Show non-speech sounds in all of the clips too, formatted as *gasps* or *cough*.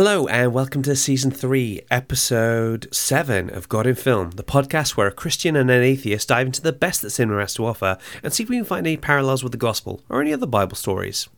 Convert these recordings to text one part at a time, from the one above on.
Hello, and welcome to season three, episode seven of God in Film, the podcast where a Christian and an atheist dive into the best that cinema has to offer and see if we can find any parallels with the gospel or any other Bible stories.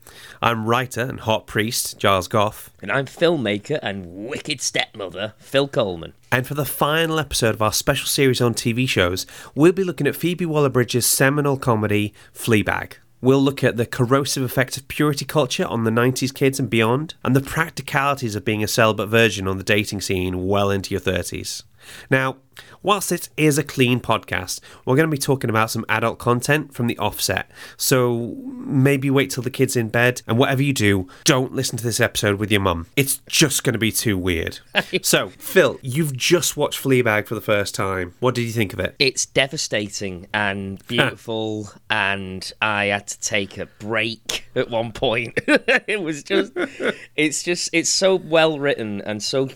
I'm writer and hot priest Giles Gough, And I'm filmmaker and wicked stepmother, Phil Coleman. and for the final episode of our special series on TV shows, we'll be looking at Phoebe Waller-Bridge's seminal comedy Fleabag. We'll look at the corrosive effects of purity culture on the 90s kids and beyond, and the practicalities of being a celibate virgin on the dating scene well into your 30s. Now, whilst it is a clean podcast, we're going to be talking about some adult content from the offset. So maybe wait till the kid's in bed, and whatever you do, don't listen to this episode with your mum. It's just going to be too weird. *laughs* so, Phil, you've just watched Fleabag for the first time. What did you think of it? It's devastating and *laughs* beautiful, and I had to take a break at one point. *laughs* it was just, it's just, it's so well written and so,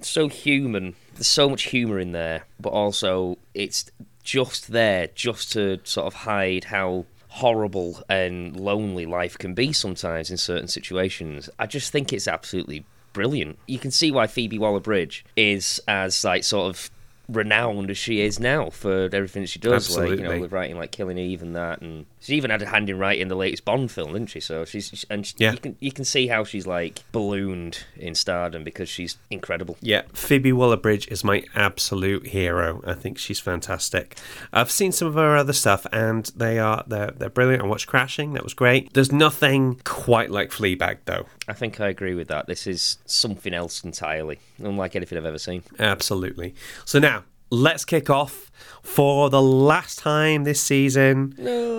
so human. There's so much humour in there, but also it's just there just to sort of hide how horrible and lonely life can be sometimes in certain situations. I just think it's absolutely brilliant. You can see why Phoebe Waller-Bridge is as like sort of renowned as she is now for everything that she does. Like you know, with writing like Killing Eve and that, and she even had a hand in writing the latest Bond film, didn't she? So she's and she, Yeah. you can you can see how she's like ballooned in stardom because she's incredible. Yeah, Phoebe Waller-Bridge is my absolute hero. I think she's fantastic. I've seen some of her other stuff, and they are they're they're brilliant. I watched Crashing; that was great. There's nothing quite like Fleabag, though. I think I agree with that. This is something else entirely, unlike anything I've ever seen. Absolutely. So now let's kick off for the last time this season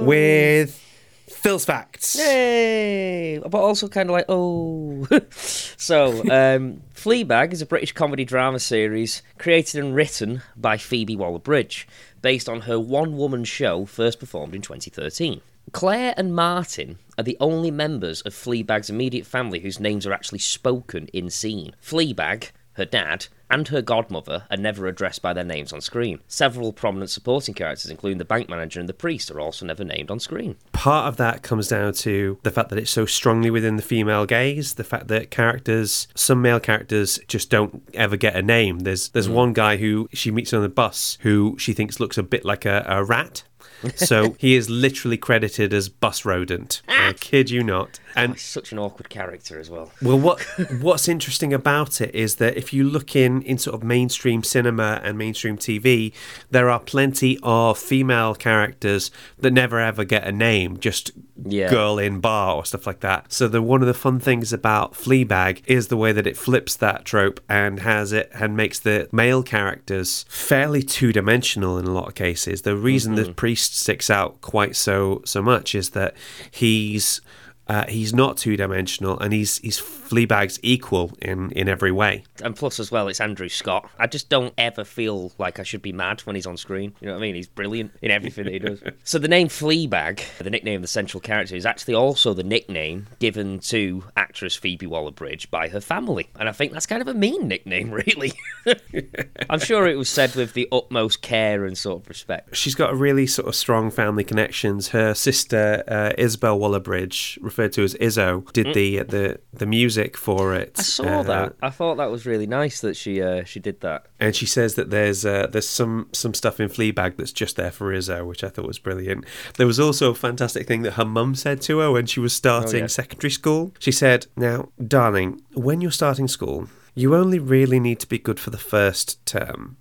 with Phil's facts. Yay! But also kind of like, oh. *laughs* so, um, Fleabag is a British comedy drama series created and written by Phoebe Waller Bridge, based on her one woman show first performed in 2013. Claire and Martin are the only members of Fleabag's immediate family whose names are actually spoken in scene. Fleabag, her dad, and her godmother are never addressed by their names on screen. Several prominent supporting characters, including the bank manager and the priest, are also never named on screen. part of that comes down to the fact that it's so strongly within the female gaze the fact that characters some male characters just don't ever get a name there's there's mm. one guy who she meets on the bus who she thinks looks a bit like a, a rat *laughs* so he is literally credited as bus rodent i kid you not and oh, He's such an awkward character as well. well, what what's interesting about it is that if you look in in sort of mainstream cinema and mainstream TV, there are plenty of female characters that never ever get a name, just Yeah. girl in bar or stuff like that. So the one of the fun things about Fleabag is the way that it flips that trope and has it and makes the male characters fairly two dimensional in a lot of cases. The reason the mm-hmm. priest sticks out quite so so much is that he's uh, he's not two dimensional, and he's he's Fleabag's equal in in every way. And plus, as well, it's Andrew Scott. I just don't ever feel like I should be mad when he's on screen. You know what I mean? He's brilliant in everything that he does. *laughs* so the name Fleabag, the nickname of the central character, is actually also the nickname given to actress Phoebe Waller-Bridge by her family. And I think that's kind of a mean nickname, *laughs* really. *laughs* I'm sure it was said with the utmost care and sort of respect. She's got a really sort of strong family connections. Her sister uh, Isobel Waller-Bridge, referred to as Izzo, did the the the music for it. Mm. I saw Uh, that. I thought that was really nice that she uh, she did that. and she says that there's uh, there's some some stuff in Fleabag that's just there for Izzo, which I thought was brilliant. There was also a fantastic thing that her mum said to her when she was starting yeah. secondary school. She said, "Now, darling, when you're starting school, you only really need to be good for the first term."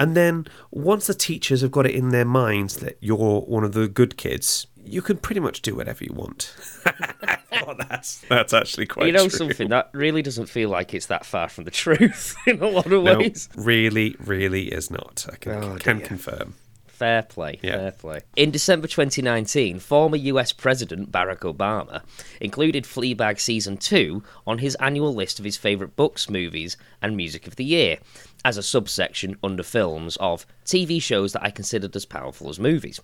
And then once the teachers have got it in their minds that you're one of the good kids, you can pretty much do whatever you want. *laughs* oh, that's that's actually quite you know true. something that really doesn't feel like it's that far from the truth *laughs* in a lot of No, ways. really, really is not. I can, Oh, can dear. confirm. Fair play, Yeah. fair play. In December 2019, former US President Barack Obama included Fleabag Season 2 on his annual list of his favourite books, movies, and music of the year, as a subsection under films of TV shows that I considered as powerful as movies.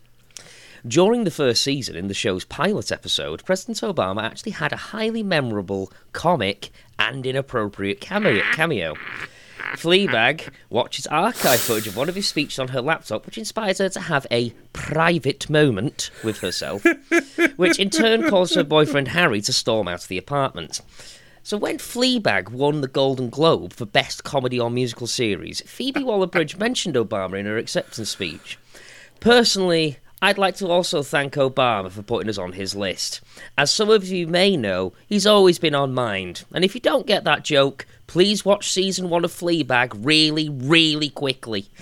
During the first season, in the show's pilot episode, President Obama actually had a highly memorable comic and inappropriate cameo. cameo. Fleabag watches archive footage of one of his speeches on her laptop, which inspires her to have a private moment with herself, *laughs* which in turn causes her boyfriend Harry to storm out of the apartment. So when Fleabag won the Golden Globe for Best Comedy or Musical Series, Phoebe Waller-Bridge mentioned Obama in her acceptance speech. Personally, I'd like to also thank Obama for putting us on his list. As some of you may know, he's always been on mind. And if you don't get that joke, please watch season one of Fleabag really, really quickly. *laughs*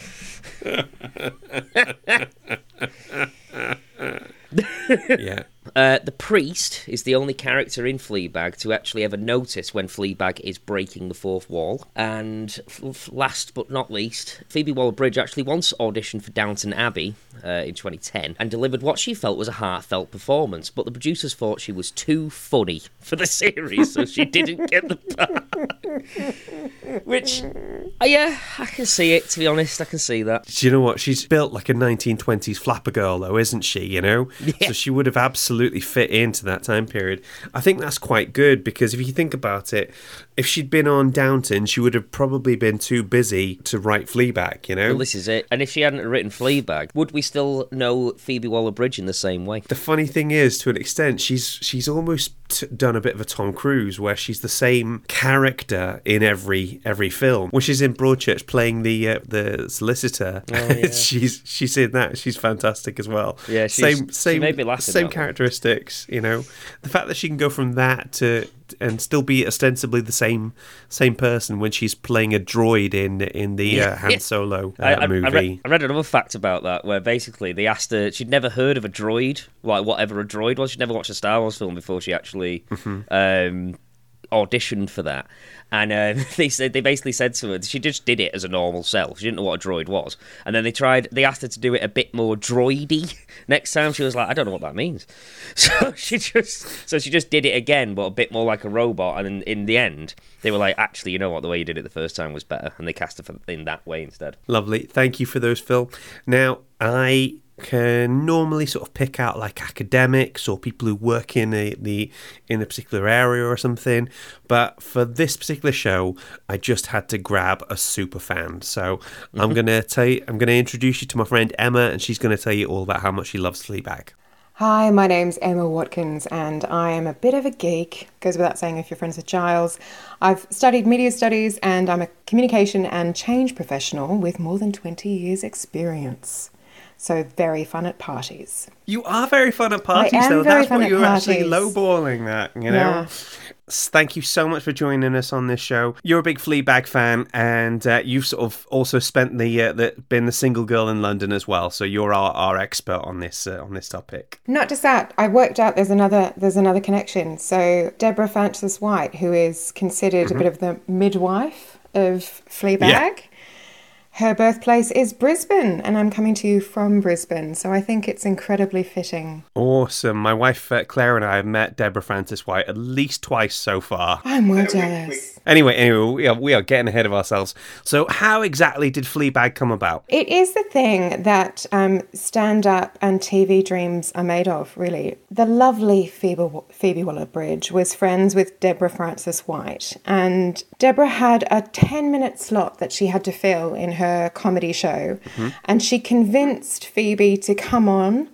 *laughs* yeah. Uh, the priest is the only character in Fleabag to actually ever notice when Fleabag is breaking the fourth wall. And f- last but not least, Phoebe Waller-Bridge actually once auditioned for Downton Abbey uh, in 2010 and delivered what she felt was a heartfelt performance, but the producers thought she was too funny for the series, so she didn't *laughs* get the part. Which, uh, yeah, I can see it. To be honest, I can see that. Do you know what? She's built like a 1920s flapper girl, though, isn't she? You know, *laughs* Yeah. so she would have absolutely fit into that time period. I think that's quite good because if you think about it, if she'd been on Downton, she would have probably been too busy to write Fleabag. You know, Well, this is it. And if she hadn't written Fleabag, would we still know Phoebe Waller-Bridge in the same way? the funny thing is, to an extent, she's she's almost t- done a bit of a Tom Cruise, where she's the same character in every every film. When she's in Broadchurch playing the uh, the solicitor, Oh, *laughs* yeah. she's she's in that. She's fantastic as well. Yeah, she's- same same made me laugh same that one. characteristics. You know, the fact that she can go from that to and still be ostensibly the same same person when she's playing a droid in in the uh, Han Solo uh, I, I, movie. I, read, I read another fact about that where basically they asked her she'd never heard of a droid, like whatever a droid was. She'd never watched a Star Wars film before she actually um, auditioned for that. And um, *laughs* they said they basically said to her she just did it as a normal self. She didn't know what a droid was. And then they tried. They asked her to do it a bit more droidy *laughs* next time. She was like, I don't know what that means. *laughs* So she just so she just did it again, but a bit more like a robot. And in, in the end, they were like, actually, you know what? The way you did it the first time was better, and they cast her in that way instead. Lovely. Thank you for those, Phil. Now, I can normally sort of pick out like academics or people who work in a, the in a particular area or something, but for this particular show, I just had to grab a super fan. So I'm mm-hmm. gonna tell you, I'm gonna introduce you to my friend Emma, and she's gonna tell you all about how much she loves Fleabag. Hi, my name's Emma Watkins, and I am a bit of a geek. Goes without saying if you're friends with Giles. I've studied media studies, and I'm a communication and change professional with more than 20 years' experience. So, very fun at parties. You are very fun at parties, though. That's what at you're actually lowballing that, you know. Yeah. Thank you so much for joining us on this show. You're a big Fleabag fan, and uh, you've sort of also spent the, uh, the been the single girl in London as well. So you're our, our expert on this uh, on this topic. Not just that, I worked out there's another there's another connection. So Deborah Frances White, who is considered a bit of the midwife of Fleabag, her birthplace is Brisbane, and I'm coming to you from Brisbane. So I think it's incredibly fitting. Awesome. My wife uh, Claire and I have met Deborah Frances White at least twice so far. I'm well jealous. Anyway, anyway, we are, we are getting ahead of ourselves. So, how exactly did Fleabag come about? It is the thing that um, stand up and TV dreams are made of, really. The lovely Phoebe, Phoebe Waller Bridge was friends with Deborah Frances White, and Deborah had a 10 minute slot that she had to fill in her comedy show, and she convinced Phoebe to come on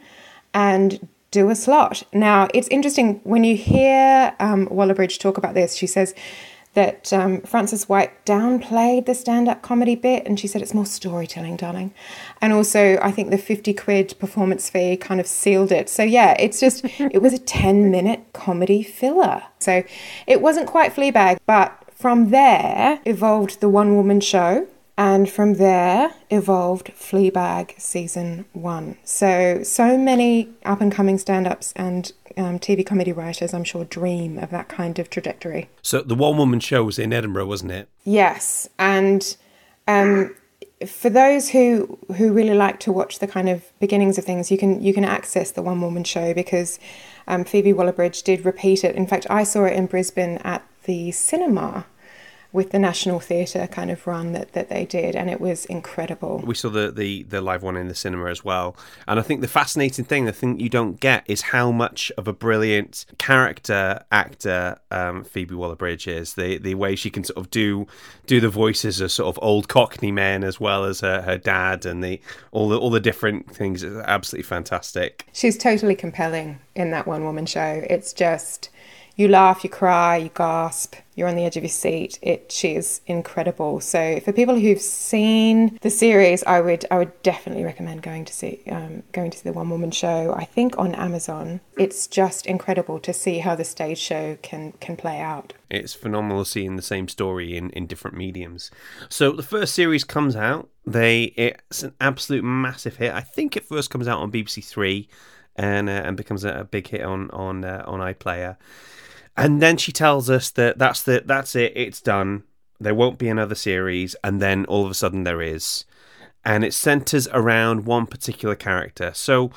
and do a slot. Now, it's interesting when you hear um, Waller Bridge talk about this, she says, that um, Frances White downplayed the stand up comedy bit and she said it's more storytelling, darling. And also, I think the 50 quid performance fee kind of sealed it. So, yeah, it's just, *laughs* it was a 10 minute comedy filler. So, it wasn't quite Fleabag, but from there evolved the one woman show. And from there evolved Fleabag season one. So, so many up and coming stand ups and um, TV comedy writers, I'm sure, dream of that kind of trajectory. So, the one woman show was in Edinburgh, wasn't it? Yes, and um, for those who who really like to watch the kind of beginnings of things, you can you can access the one woman show because um, Phoebe Waller-Bridge did repeat it. In fact, I saw it in Brisbane at the cinema with the National Theatre kind of run that, that they did, and it was incredible. We saw the, the, the live one in the cinema as well. And I think the fascinating thing, the thing you don't get, is how much of a brilliant character actor um, Phoebe Waller Bridge is. The the way she can sort of do do the voices of sort of old Cockney men as well as her, her dad and the all the all the different things is absolutely fantastic. She's totally compelling in that one woman show. It's just, You laugh, you cry, you gasp, you're on the edge of your seat. It is incredible. So for people who've seen the series, I would I would definitely recommend going to see um, going to see the One Woman Show. I think on Amazon. It's just incredible to see how the stage show can can play out. It's phenomenal seeing the same story in, in different mediums. So the first series comes out. They it's an absolute massive hit. I think it first comes out on BBC Three, and uh, and becomes a, a, big hit on on uh, on iPlayer. And then she tells us that that's the that's it. It's done. There won't be another series. And then all of a sudden there is, and it centers around one particular character. So.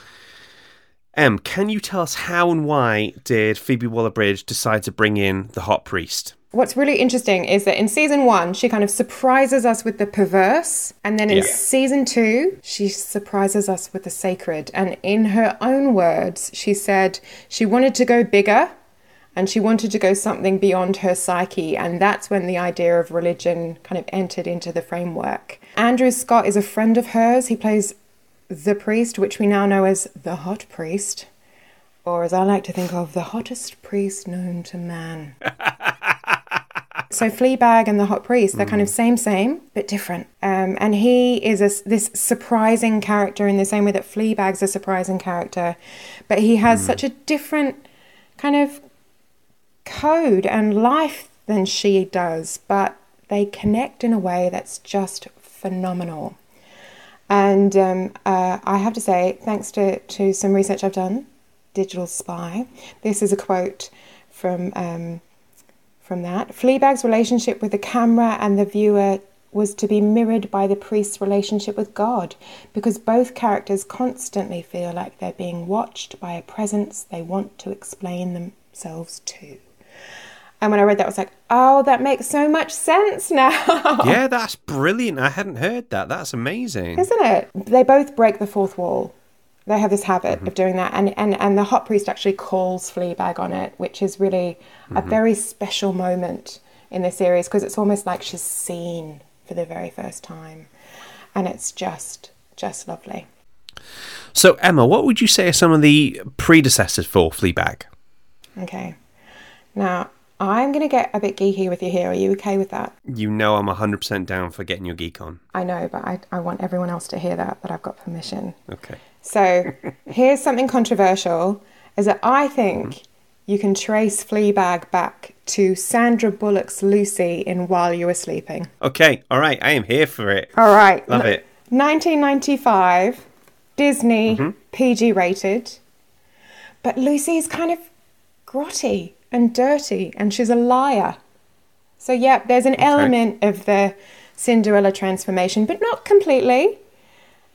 Em, can you tell us how and why did Phoebe Waller-Bridge decide to bring in the hot priest? What's really interesting is that in season one, she kind of surprises us with the perverse. And then in yeah. season two, she surprises us with the sacred. And in her own words, she said she wanted to go bigger and she wanted to go something beyond her psyche. And that's when the idea of religion kind of entered into the framework. Andrew Scott is a friend of hers. He plays the priest, which we now know as the hot priest, or as I like to think of, the hottest priest known to man. *laughs* so Fleabag and the hot priest, they're mm. kind of mm. same, same, but different. Um, and he is a, this surprising character in the same way that Fleabag's a surprising character, but he has mm. such a different kind of code and life than she does, but they connect in a way that's just phenomenal. And um, uh, I have to say, thanks to, to some research I've done, Digital Spy, this is a quote from, um, from that. Fleabag's relationship with the camera and the viewer was to be mirrored by the priest's relationship with God, because both characters constantly feel like they're being watched by a presence they want to explain themselves to. And when I read that, I was like, oh, that makes so much sense now. *laughs* yeah, that's brilliant. I hadn't heard that. That's amazing. Isn't it? They both break the fourth wall. They have this habit mm-hmm. of doing that. And, and, and the hot priest actually calls Fleabag on it, which is really mm-hmm. a very special moment in the series because it's almost like she's seen for the very first time. And it's just, just lovely. So, Emma, what would you say are some of the predecessors for Fleabag? Okay. Now, I'm going to get a bit geeky with you here. Are you okay with that? You know I'm 100% down for getting your geek on. I know, but I, I want everyone else to hear that, that I've got permission. Okay. So here's something controversial, is that I think you can trace Fleabag back to Sandra Bullock's Lucy in While You Were Sleeping. Okay, all right, I am here for it. All right. Love it. 1995, Disney, mm-hmm. PG rated. But Lucy is kind of grotty and dirty, and she's a liar. So, yeah, there's an okay. element of the Cinderella transformation, but not completely.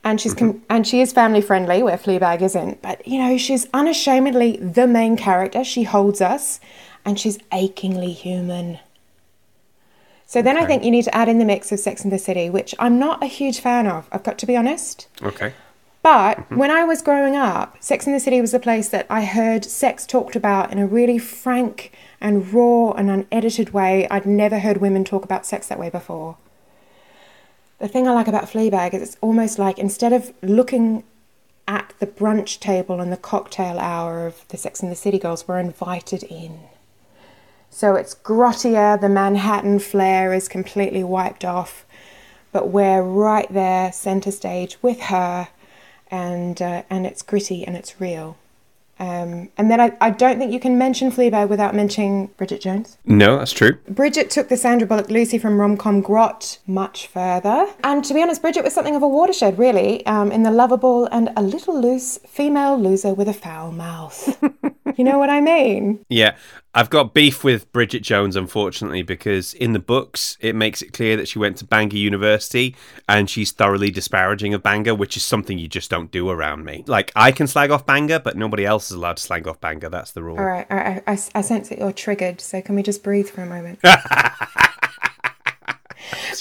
And she's com- and she is family friendly, where Fleabag isn't. But you know, she's unashamedly the main character. She holds us, and she's achingly human. So then okay. I think you need to add in the mix of Sex and the City, which I'm not a huge fan of. I've got to be honest. Okay. But mm-hmm. when I was growing up, Sex in the City was the place that I heard sex talked about in a really frank and raw and unedited way. I'd never heard women talk about sex that way before. The thing I like about Fleabag is it's almost like instead of looking at the brunch table and the cocktail hour of the Sex and the City girls, we're invited in. So it's grottier, the Manhattan flair is completely wiped off, but we're right there, centre stage, with her and uh, and it's gritty and it's real. Um, and then I, I don't think you can mention Fleabag without mentioning Bridget Jones. No, that's true. Bridget took the Sandra Bullock Lucy from rom-com grot much further. And to be honest, Bridget was something of a watershed, really, um, in the lovable and a little loose female loser with a foul mouth. *laughs* you know what I mean? Yeah. I've got beef with Bridget Jones, unfortunately, because in the books it makes it clear that she went to Bangor University and she's thoroughly disparaging of Bangor, which is something you just don't do around me. Like, I can slag off Bangor, but nobody else is allowed to slag off Bangor. That's the rule. All right. All right. I, I sense that you're triggered, so can we just breathe for a moment? *laughs*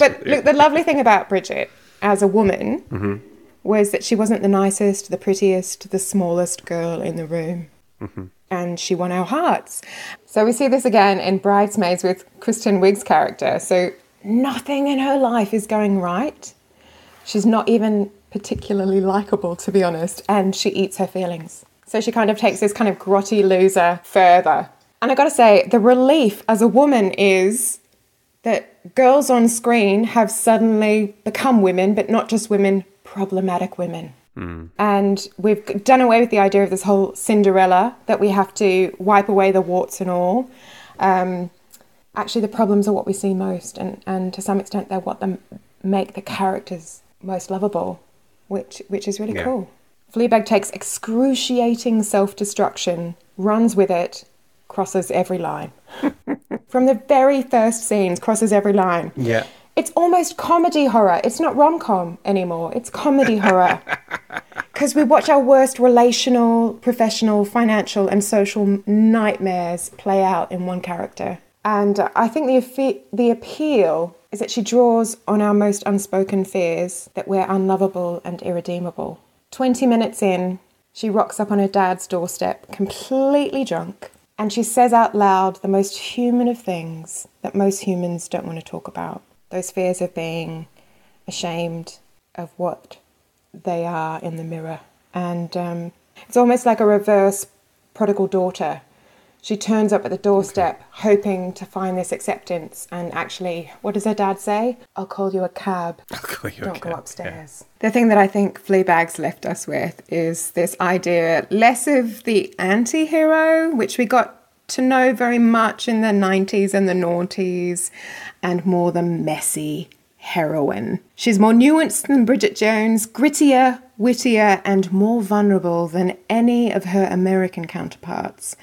but look, the lovely thing about Bridget as a woman mm-hmm. was that she wasn't the nicest, the prettiest, the smallest girl in the room. Mm-hmm and she won our hearts. So we see this again in Bridesmaids with Kristen Wiig's character. So nothing in her life is going right. She's not even particularly likable, to be honest, and she eats her feelings. So she kind of takes this kind of grotty loser further. And I got to say, the relief as a woman is that girls on screen have suddenly become women, but not just women, problematic women. And we've done away with the idea of this whole Cinderella that we have to wipe away the warts and all. Um, actually, the problems are what we see most, and, and to some extent, they're what them make the characters most lovable, which which is really Yeah. cool. Fleabag takes excruciating self-destruction, runs with it, crosses every line. *laughs* From the very first scenes, crosses every line. Yeah. It's almost comedy horror. It's not rom com anymore. It's comedy horror. *laughs* Because we watch our worst relational, professional, financial, and social nightmares play out in one character. And I think the, the appeal is that she draws on our most unspoken fears that we're unlovable and irredeemable. 20 minutes in, she rocks up on her dad's doorstep, completely drunk, and she says out loud the most human of things that most humans don't want to talk about those fears of being ashamed of what they are in the mirror. And um, it's almost like a reverse prodigal daughter. She turns up at the doorstep hoping to find this acceptance, and actually, what does her dad say? I'll call you a cab. *laughs* I'll call you Don't go cab, upstairs. The thing that I think Fleabag's left us with is this idea less of the anti hero, which we got to know very much in the 90s and the noughties, and more the messy heroine. She's more nuanced than Bridget Jones, grittier, wittier, and more vulnerable than any of her American counterparts.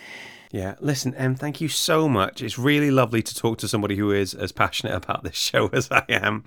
Yeah, listen, Em, thank you so much. It's really lovely to talk to somebody who is as passionate about this show *laughs* as I am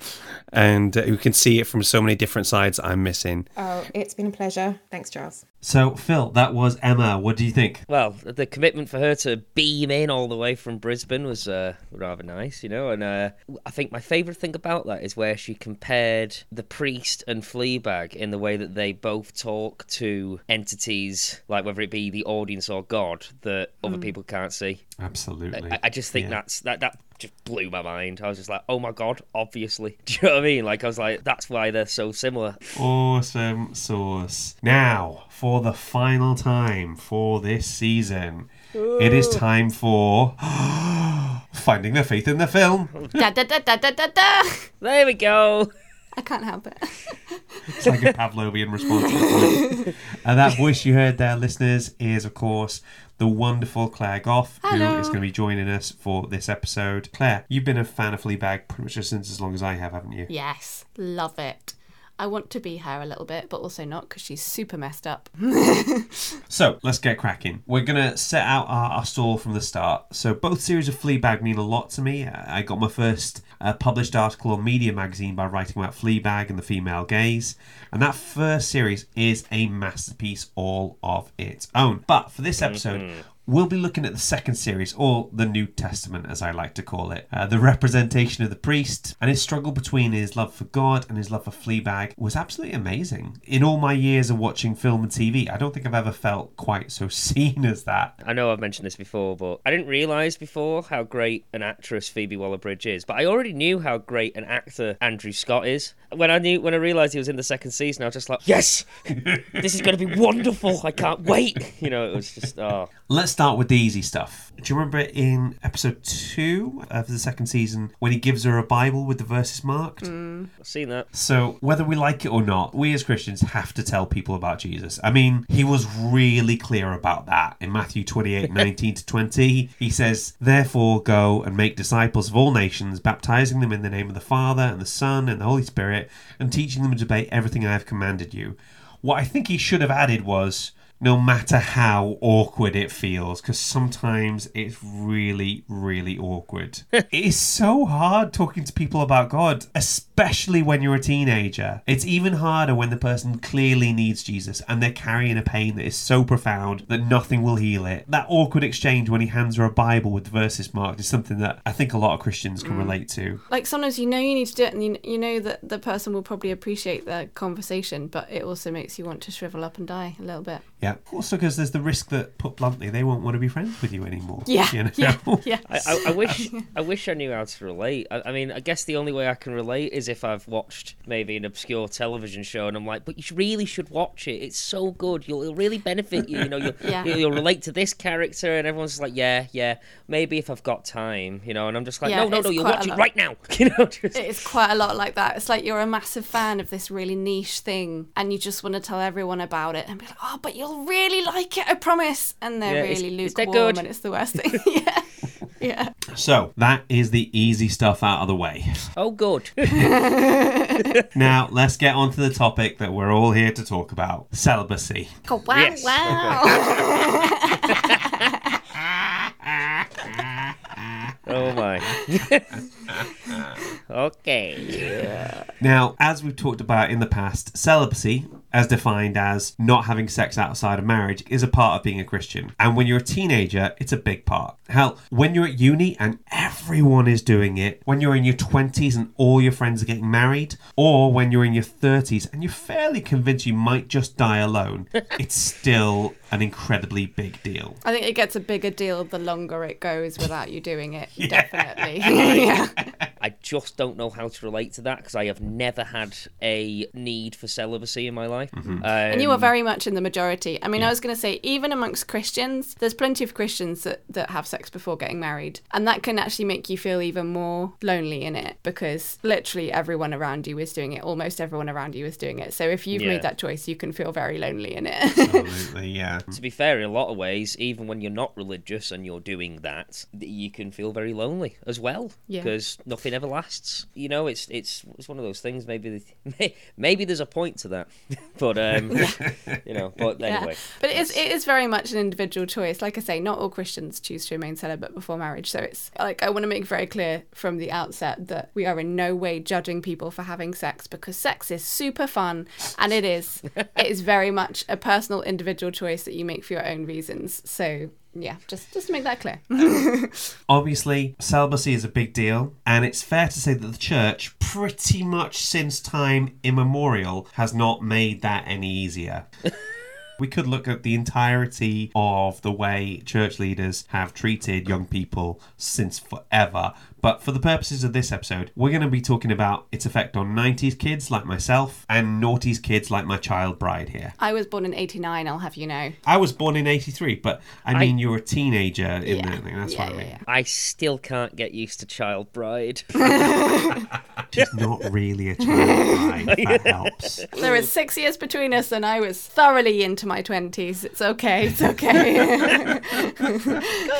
and uh, who can see it from so many different sides I'm missing. Oh, it's been a pleasure. Thanks, Charles. So, Phil, that was Emma. What do you think? Well, the commitment for her to beam in all the way from Brisbane was uh, rather nice, you know. And uh, I think my favourite thing about that is where she compared the priest and Fleabag in the way that they both talk to entities, like whether it be the audience or God, that other people can't see. Absolutely. I, I just think Yeah. that's that that just blew my mind. I was just like, oh my god, obviously. *laughs* Do you know what I mean? Like I was like, that's why they're so similar. Awesome sauce. Now, for the final time for this season, it is time for *gasps* Finding the Faith in the Film. da, da, da, da, da, da, da. There we go. I can't help it. It's like a Pavlovian response. and *laughs* uh, that voice you heard there, listeners, is of course the wonderful Claire Gough, who Hello. is going to be joining us for this episode. Claire, you've been a fan of Fleabag pretty much since as long as I have, haven't you? Yes, love it. I want to be her a little bit, but also not because she's super messed up. *laughs* So let's get cracking. We're gonna set out our, our stall from the start. So both series of Fleabag mean a lot to me. I got my first uh, published article on Media Magazine by writing about Fleabag and the female gaze, and that first series is a masterpiece all of its own. But for this episode. We'll be looking at the second series, or the New Testament as I like to call it. Uh, the representation of the priest and his struggle between his love for God and his love for Fleabag was absolutely amazing. In all my years of watching film and TV, I don't think I've ever felt quite so *laughs* seen as that. I know I've mentioned this before, but I didn't realise before how great an actress Phoebe Waller-Bridge is. But I already knew how great an actor Andrew Scott is. When I knew, when I realised he was in the second season, I was just like, yes, *laughs* this is going to be wonderful. I can't wait. *laughs* You know, it was just, oh, Let's start with the easy stuff. Do you remember in episode two of the second season when he gives her a Bible with the verses marked? Mm, I've seen that. So, whether we like it or not, we as Christians have to tell people about Jesus. I mean, he was really clear about that. In Matthew 28 *laughs* 19 to 20, he says, Therefore, go and make disciples of all nations, baptizing them in the name of the Father, and the Son, and the Holy Spirit, and teaching them to obey everything I have commanded you. What I think he should have added was, no matter how awkward it feels, because sometimes it's really, really awkward. *laughs* it is so hard talking to people about God, especially when you're a teenager. It's even harder when the person clearly needs Jesus and they're carrying a pain that is so profound that nothing will heal it. That awkward exchange when he hands her a Bible with verses marked is something that I think a lot of Christians can mm. relate to. like sometimes you know you need to do it, and you, you know that the person will probably appreciate the conversation, but it also makes you want to shrivel up and die a little bit. Yeah, Yeah. Also, because there's the risk that, put bluntly, they won't want to be friends with you anymore. Yeah, You know? yeah, *laughs* yeah. I, I, I wish *laughs* I wish I knew how to relate. I, I mean, I guess the only way I can relate is if I've watched maybe an obscure television show and I'm like, but you really should watch it. It's so good. You'll it'll really benefit you. You know, you'll, *laughs* Yeah. you'll, you'll relate to this character, and everyone's just like, yeah, yeah. Maybe if I've got time, you know. And I'm just like, Yeah, no, no, no. You'll quite a watch it right now. You know. Just, It is quite a lot like that. It's like you're a massive fan of this really niche thing and you just want to tell everyone about it and be like, oh, but you'll really like it, I promise. And they're Yeah, really is that lukewarm good? and it's the worst thing. *laughs* yeah. Yeah. So, that is the easy stuff out of the way. oh, good. *laughs* *laughs* Now, let's get on to the topic that we're all here to talk about celibacy. Oh, wow, Yes. wow. oh my. okay. Yeah. Now, as we've talked about in the past, celibacy, as defined as not having sex outside of marriage, is a part of being a Christian. And when you're a teenager, it's a big part. Hell, when you're at uni and everyone is doing it, when you're in your 20s and all your friends are getting married, or when you're in your 30s and you're fairly convinced you might just die alone, *laughs* it's still an incredibly big deal. I think it gets a bigger deal the longer it goes without you doing it. *laughs* Definitely. *laughs* yeah. I just don't know how to relate to that because I have never had a need for celibacy in my life. Um, And you are very much in the majority. I mean, I was going to say, even amongst Christians, there's plenty of Christians that, that have sex before getting married. And that can actually make you feel even more lonely in it because literally everyone around you is doing it. Almost everyone around you is doing it. So if you've Yeah. made that choice, you can feel very lonely in it. Absolutely, *laughs* yeah. to be fair, in a lot of ways, even when you're not religious and you're doing that, you can feel very lonely as well Yeah. because nothing ever lasts. You know, it's it's it's one of those things. Maybe the- *laughs* maybe there's a point to that, *laughs* but um, you know. But anyway, But it is, it is very much an individual choice. Like I say, not all Christians choose to remain celibate before marriage. So it's like, I want to make very clear from the outset that we are in no way judging people for having sex because sex is super fun and it is. *laughs* it is very much a personal, individual choice that you make for your own reasons. So yeah, just, just to make that clear. *laughs* Obviously, celibacy is a big deal, and it's fair to say that the church, pretty much since time immemorial, has not made that any easier. *laughs* We could look at the entirety of the way church leaders have treated young people since forever. But for the purposes of this episode, we're going to be talking about its effect on 90s kids like myself and noughties kids like my child bride here. I was born in 89, I'll have you know. I was born in 83, but I mean, you were a teenager in Yeah. that thing. That's yeah, what I yeah, mean. yeah. I still can't get used to child bride. *laughs* She's not really a child bride, if that helps. *laughs* There There is six years between us, and I was thoroughly into my 20s. It's okay, it's okay. *laughs*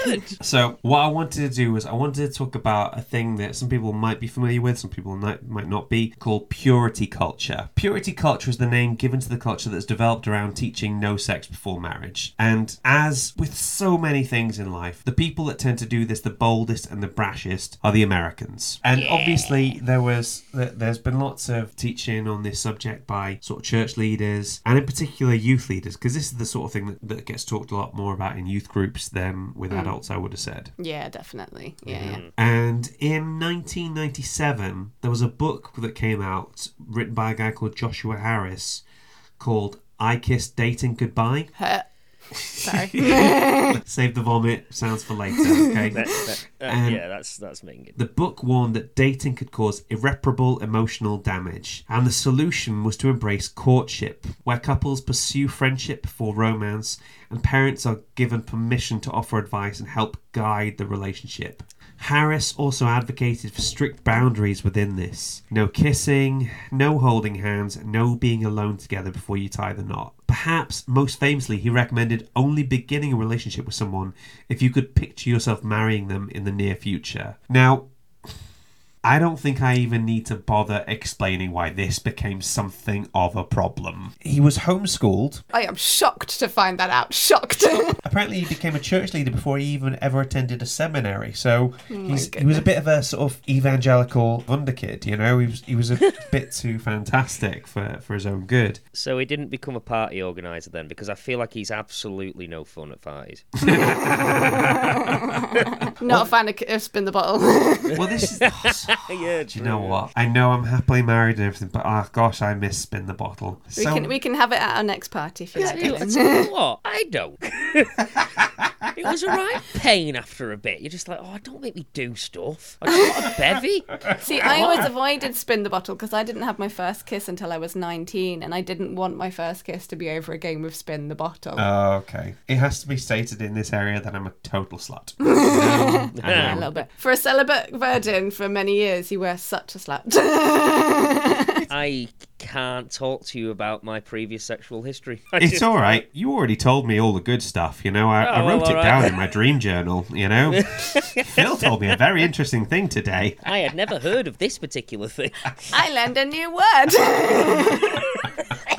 Good. So, what I wanted to do was I wanted to talk about a thing that some people might be familiar with, some people might, might not be, called purity culture. Purity culture is the name given to the culture that's developed around teaching no sex before marriage. And as with so many things in life, the people that tend to do this the boldest and the brashest are the Americans. And obviously, there was there- there's been lots of teaching on this subject by sort of church leaders and in particular youth leaders, because this is the sort of thing that, that gets talked a lot more about in youth groups than with mm. adults, I would have said. yeah, definitely. Yeah, yeah. And in 1997, there was a book that came out written by a guy called Joshua Harris called I Kissed Dating Goodbye. *laughs* Sorry. *laughs* Save the vomit, sounds for later, *laughs* okay? That- that- uh, And- yeah, that's that's minging. The book warned that dating could cause irreparable emotional damage, and the solution was to embrace courtship, where couples pursue friendship before romance, and parents are given permission to offer advice and help guide the relationship. Harris also advocated for strict boundaries within this no kissing, no holding hands, no being alone together before you tie the knot. Perhaps most famously, he recommended only beginning a relationship with someone if you could picture yourself marrying them in the near future. Now, I don't think I even need to bother explaining why this became something of a problem. He was homeschooled. I am shocked to find that out. Shocked. *laughs* Apparently, he became a church leader before he even ever attended a seminary. So Oh he's, he was a bit of a sort of evangelical wonderkid, you know. He was he was a *laughs* bit too fantastic for, for his own good. So he didn't become a party organizer then, because I feel like he's absolutely no fun at parties. *laughs* Not a fan of, of Spin the Bottle. Well, this is *laughs* yeah, Do you know what? I know I'm happily married and everything, but oh gosh, I miss spin the bottle. We So- can we can have it at our next party if you like. I Dylan. what, *laughs* I don't. *laughs* it was a right *laughs* pain after a bit. You're just like, oh, don't make me do stuff. I just want a bevy. *laughs* See, I always avoided spin the bottle because I didn't have my first kiss until I was 19, and I didn't want my first kiss to be over a game of spin the bottle. Oh, okay. It has to be stated in this area that I'm a total slut. *laughs* I a little bit. For a celibate virgin for many years, you were such a slut. I can't talk to you about my previous sexual history. I It's just- all right. You already told me all the good stuff. You know, I, I Oh, wrote well, it all down in my dream journal. You know, *laughs* Phil told me a very interesting thing today. I had never heard of this particular thing. I learned a new word.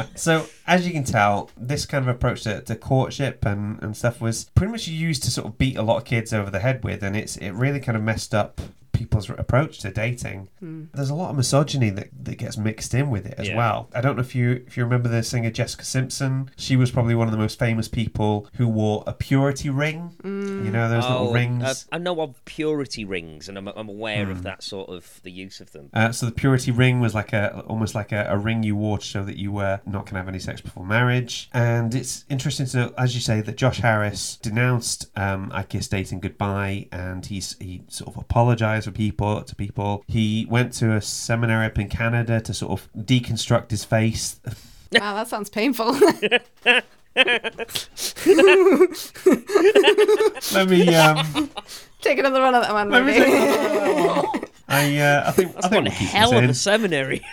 *laughs* So, as you can tell, this kind of approach to, to courtship and, and stuff was pretty much used to sort of beat a lot of kids over the head with, and it's it really kind of messed up people's approach to dating. There's a lot of misogyny that, that gets mixed in with it as Yeah. well. I don't know if you if you remember the singer Jessica Simpson. She was probably one of the most famous people who wore a purity ring. You know those little Oh, rings. uh, I know of purity rings, and I'm, I'm aware Hmm. of that sort of the use of them. Uh, so the purity ring was like a almost like a, a ring you wore to show that you were not going to have any sex before marriage. And it's interesting to know, as you say, that Josh Harris denounced um, I Kiss Dating goodbye, and he's he sort of apologized for people to people. He went to a seminary up in Canada to sort of deconstruct his face. *laughs* wow, that sounds painful. *laughs* Let me um, Take another run at that one, let me take another one. *laughs* I uh, I think I That's think one we'll hell this of a seminary.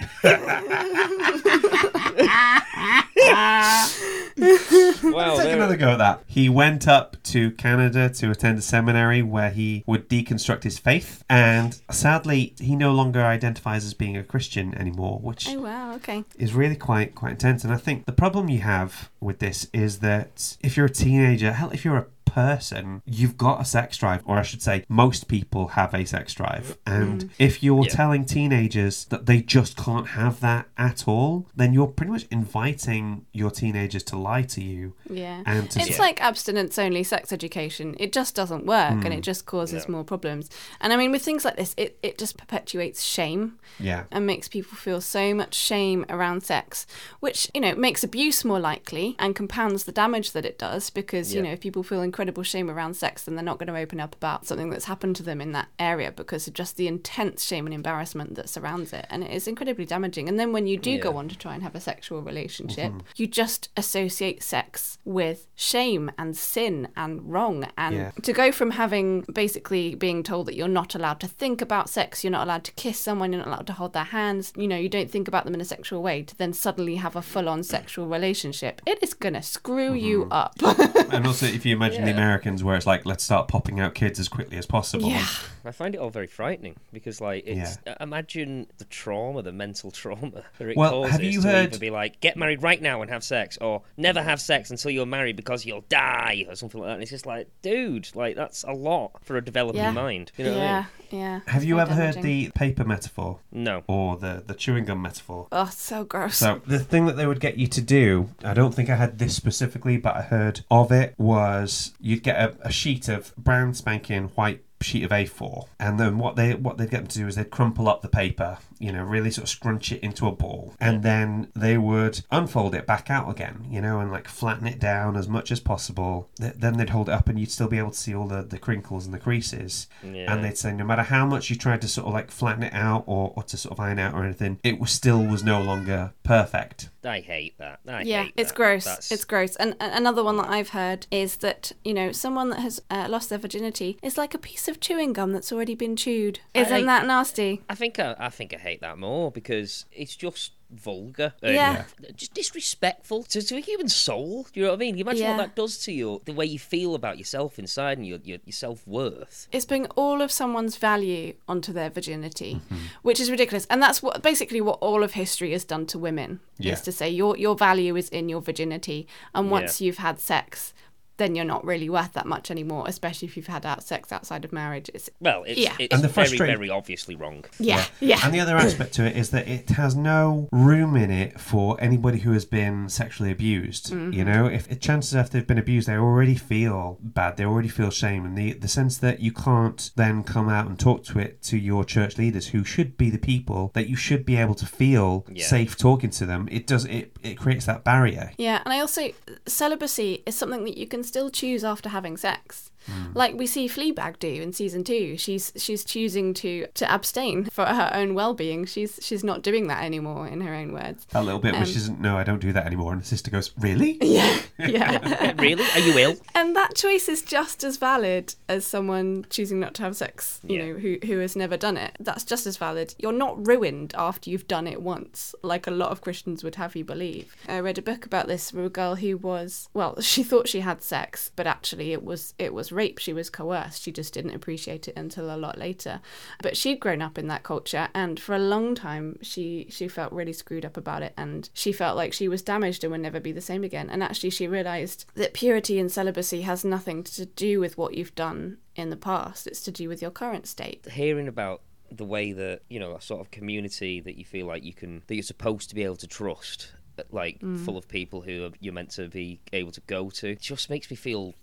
*laughs* wow, Take another go at that. He went up to Canada to attend a seminary where he would deconstruct his faith, and sadly, he no longer identifies as being a Christian anymore, which oh wow, okay. is really quite quite intense. And I think the problem you have with this is that if you're a teenager, hell, if you're a person, you've got a sex drive, or I should say, most people have a sex drive. And mm. if you're Yeah. telling teenagers that they just can't have that at all, then you're pretty much inviting your teenagers to lie to you. Yeah. And to It's like abstinence only sex education. It just doesn't work and it mm. just causes more problems. And I mean, with things like this, it, it just perpetuates shame yeah. and makes people feel so much shame around sex, which, you know, makes abuse more likely and compounds the damage that it does because, you know, if people feel incredible shame around sex, then they're not going to open up about something that's happened to them in that area because of just the intense shame and embarrassment that surrounds it. And it is incredibly damaging. And then when you do go on to try and have a sexual relationship, mm-hmm. you just associate sex with shame and sin and wrong. And Yeah. to go from having basically being told that you're not allowed to think about sex, you're not allowed to kiss someone, you're not allowed to hold their hands, you know, you don't think about them in a sexual way, to then suddenly have a full on sexual relationship, it is going to screw you mm-hmm. up. and also, if you imagine the Americans, where it's like, let's start popping out kids as quickly as possible. yeah. I find it all very frightening because, like, it's uh, imagine the trauma, the mental *laughs* trauma that it Well, causes have you to heard- either be like, get married right now and have sex, or never have sex until you're married because you'll die, or something like that. And it's just like, dude, like that's a lot for a developing Yeah. mind. You know what I yeah, mean? yeah. Have you So ever heard the paper metaphor No. or the, the chewing gum metaphor? Oh, so gross. So the thing that they would get you to do, I don't think I had this specifically, but I heard of it was you'd get a, a sheet of brown spanking white sheet of A4, and then what they what they'd get them to do is they'd crumple up the paper, you know, really sort of scrunch it into a ball, and then they would unfold it back out again, you know, and like flatten it down as much as possible. Th- Then they'd hold it up, and you'd still be able to see all the the crinkles and the creases. Yeah. And they'd say no matter how much you tried to sort of like flatten it out or, or to sort of iron out or anything, it was still was no longer perfect. I hate that. I yeah, hate it's that. gross. That's- It's gross. And and another one that I've heard is that you know someone that has uh, lost their virginity is like a piece of chewing gum that's already been chewed. Isn't I- that nasty? I think I, I think I hate that more because it's just vulgar. and Yeah. Just disrespectful to, to a human soul. Do you know what I mean? You imagine Yeah. what that does to you, the way you feel about yourself inside and your your, your self worth. It's putting all of someone's value onto their virginity, Mm-hmm. which is ridiculous. And that's what basically what all of history has done to women Yeah. is to say your your value is in your virginity, and once you've had sex, then you're not really worth that much anymore, especially if you've had out sex outside of marriage. It's Well, it's, Yeah. it's And the very, frustra- very obviously wrong. yeah, yeah. And the other aspect to it is that it has no room in it for anybody who has been sexually abused. Mm-hmm. You know, if if chances are if they've been abused, they already feel bad. They already feel shame, and the the sense that you can't then come out and talk to it to your church leaders, who should be the people that you should be able to feel Yeah. safe talking to them. It does it it creates that barrier. Yeah, and I also celibacy is something that you can still choose after having sex. Like we see Fleabag do in season two. She's she's choosing to to abstain *laughs* for her own well being. She's she's not doing that anymore in her own words. That little bit where Um, she doesn't. No, I don't do that anymore. And the sister goes, "Really?" *laughs* Yeah. Yeah. *laughs* really? Are you ill? and that choice is just as valid as someone choosing not to have sex, you Yeah. know, who who has never done it. That's just as valid. You're not ruined after you've done it once, like a lot of Christians would have you believe. I read a book about this from a girl who was well, she thought she had sex, but actually it was it was rape. She was coerced. She just didn't appreciate it until a lot later. But she'd grown up in that culture and for a long time she she felt really screwed up about it and she felt like she was damaged and would never be the same again. And actually she realized that purity and celibacy has nothing to do with what you've done in the past. It's to do with your current state. Hearing about the way that you know a sort of community that you feel like you can that you're supposed to be able to trust uh, like mm. full of people who are, you're meant to be able to go to it just makes me feel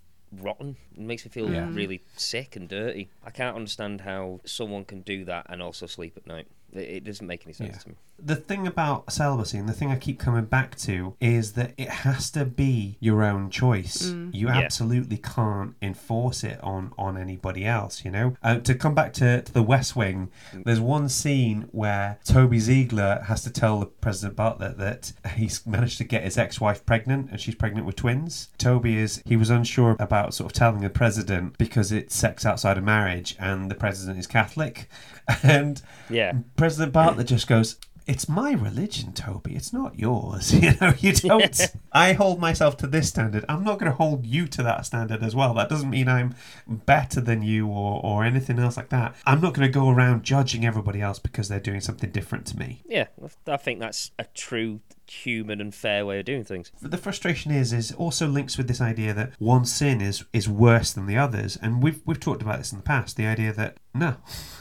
rotten. It makes me feel Yeah. Mm. really sick and dirty. I can't understand how someone can do that and also sleep at night it, it doesn't make any sense Yeah. to me The thing about celibacy, and the thing I keep coming back to, is that it has to be your own choice. You Yeah. absolutely can't enforce it on on anybody else. You know. Uh, to come back to, to the West Wing, there's one scene where Toby Ziegler has to tell the President Bartlet that he's managed to get his ex-wife pregnant, and she's pregnant with twins. Toby is he was unsure about sort of telling the president because it's sex outside of marriage, and the president is Catholic, *laughs* and yeah President Bartlet just goes, It's my religion, Toby. It's not yours. *laughs* You know, you don't. I hold myself to this standard. I'm not going to hold you to that standard as well. That doesn't mean I'm better than you or, or anything else like that. I'm not going to go around judging everybody else because they're doing something different to me. yeah i think that's a true human and fair way of doing things the frustration is is also links with this idea that one sin is is worse than the others and we've we've talked about this in the past the idea that no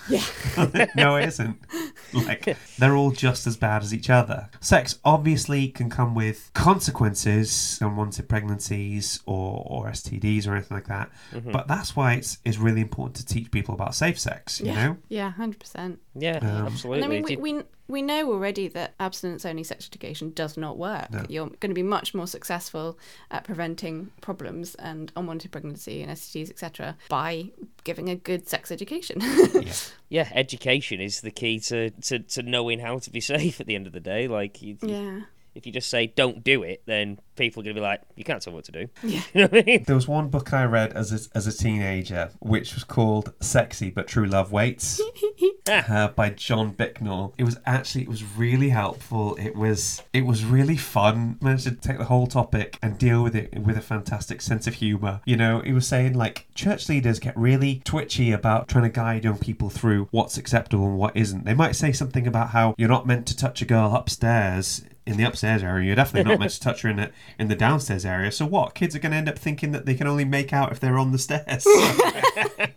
Yeah. *laughs* no it isn't like they're all just as bad as each other sex obviously can come with consequences unwanted pregnancies or or stds or anything like that but that's why it's is really important to teach people about safe sex you know Yeah, hundred percent. yeah Um, absolutely And I mean, we, we we know already that abstinence only sex education does not work. No. You're going to be much more successful at preventing problems and unwanted pregnancy and STDs, etc., by giving a good sex education. yeah. *laughs* yeah education is the key to, to, to knowing how to be safe at the end of the day like you, yeah. If you just say don't do it then people are going to be like you can't tell what to do *laughs* Yeah. you know what i mean There was one book I read as a, as a teenager, which was called "Sexy but True Love Waits" *laughs* uh, by John Bicknell. It was actually it was really helpful. It was it was really fun. Managed to take the whole topic and deal with it with a fantastic sense of humor. You know, he was saying like church leaders get really twitchy about trying to guide young people through what's acceptable and what isn't. They might say something about how you're not meant to touch a girl upstairs in the upstairs area. You're definitely not meant to touch her in the in the downstairs area. So what? Kids are going to end up thinking that they can only make out if they're on the stairs. *laughs*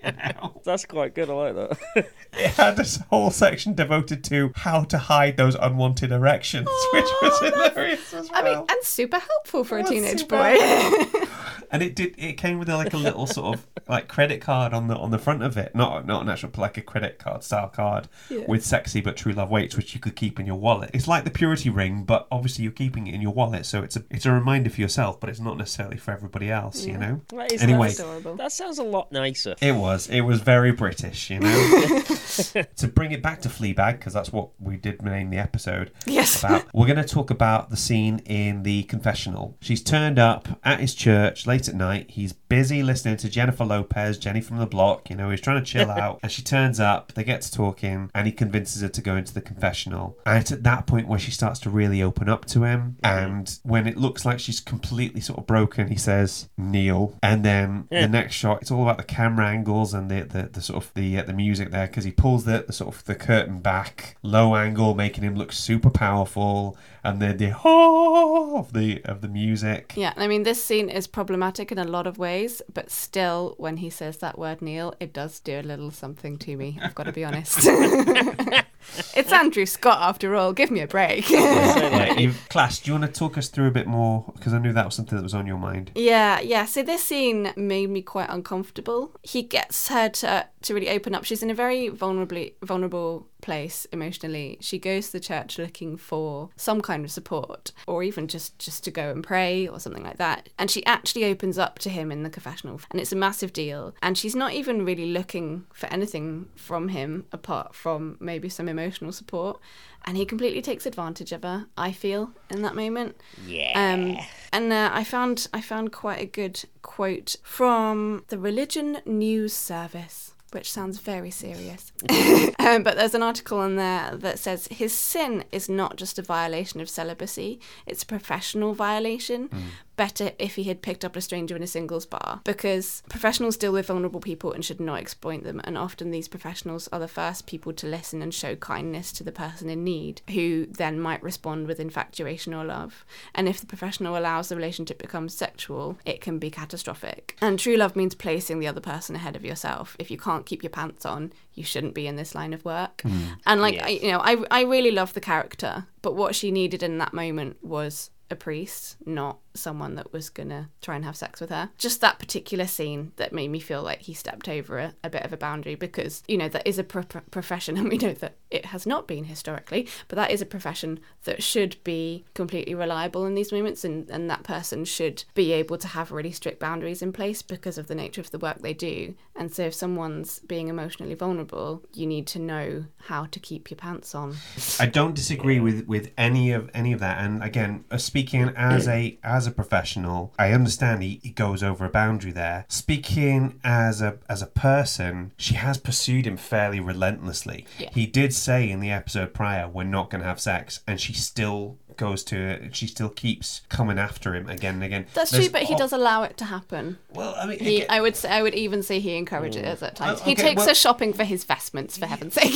You know? that's quite good i like that It had this whole section devoted to how to hide those unwanted erections, which was hilarious as well. I mean, and super helpful for a teenage boy. *laughs* and it did. It came with like a little sort of like credit card on the on the front of it, not not an actual like a credit card style card Yeah. with sexy but true love waits, which you could keep in your wallet. It's like the purity ring, but obviously you're keeping it in your wallet, so it's a it's a reminder for yourself, but it's not necessarily for everybody else. You know. That is Anyway. Adorable. that sounds a lot nicer It was. It was very British, you know. *laughs* to bring it back to Fleabag, because that's what we did name the episode. Yes. About we're going to talk about the scene in the confessional. She's turned up at his church late at night. He's busy listening to Jennifer Lopez, Jenny from the Block. You know, he's trying to chill *laughs* out, and she turns up. They get to talking, and he convinces her to go into the confessional. And it's at that point where she starts to really open up to him. And when it looks like she's completely sort of broken, he says, "Kneel." And then the next shot, it's all about the camera angles and the the, the sort of the uh, the music there because he pulls the, the sort of the curtain back, low angle, making him look super powerful, and then the oh *laughs* of the of the music. Yeah, I mean, this scene is problematic in a lot of ways. But still, when he says that word kneel, it does do a little something to me. I've got to be honest. *laughs* it's Andrew Scott after all. Give me a break. Yeah, *laughs* Class, do you want to talk us through a bit more? Because I knew that was something that was on your mind. Yeah, yeah. So this scene made me quite uncomfortable. He gets her to to really open up. She's in a very vulnerably vulnerable place emotionally. She goes to the church looking for some kind of support, or even just just to go and pray or something like that. And she actually opens up to him in the confessional, and it's a massive deal. And she's not even really looking for anything from him apart from maybe some emotional support. And he completely takes advantage of her. I feel in that moment. Yeah. Um, and uh, I found I found quite a good quote from the Religion News Service, which sounds very serious. *laughs* um, but there's an article in there that says his sin is not just a violation of celibacy; it's a professional violation. Better if he had picked up a stranger in a singles bar, because professionals deal with vulnerable people and should not exploit them. And often these professionals are the first people to listen and show kindness to the person in need, who then might respond with infatuation or love. And if the professional allows the relationship to become sexual, it can be catastrophic. And true love means placing the other person ahead of yourself. If you can't keep your pants on, you shouldn't be in this line of work. Mm. And like, I, you know, I I really love the character, but what she needed in that moment was a priest, not someone that was gonna try and have sex with her. Just that particular scene that made me feel like he stepped over a, a bit of a boundary because, you know, that is a pro- pro- profession, *laughs* and we know that it has not been historically, but that is a profession that should be completely reliable in these moments, and, and that person should be able to have really strict boundaries in place because of the nature of the work they do. And so if someone's being emotionally vulnerable, you need to know how to keep your pants on. I don't disagree with, with any of any of that. And again, uh, speaking as a as a professional, I understand he, he goes over a boundary there. Speaking as a as a person, she has pursued him fairly relentlessly. Yeah. He did say in the episode prior, "We're not going to have sex," and she still goes to her, she still keeps coming after him again and again. That's There's true, but he al- does allow it to happen. Well, I mean, He, again- I would say, I would even say he encourages it at times. Oh, he takes well- her shopping for his vestments, for heaven's sake.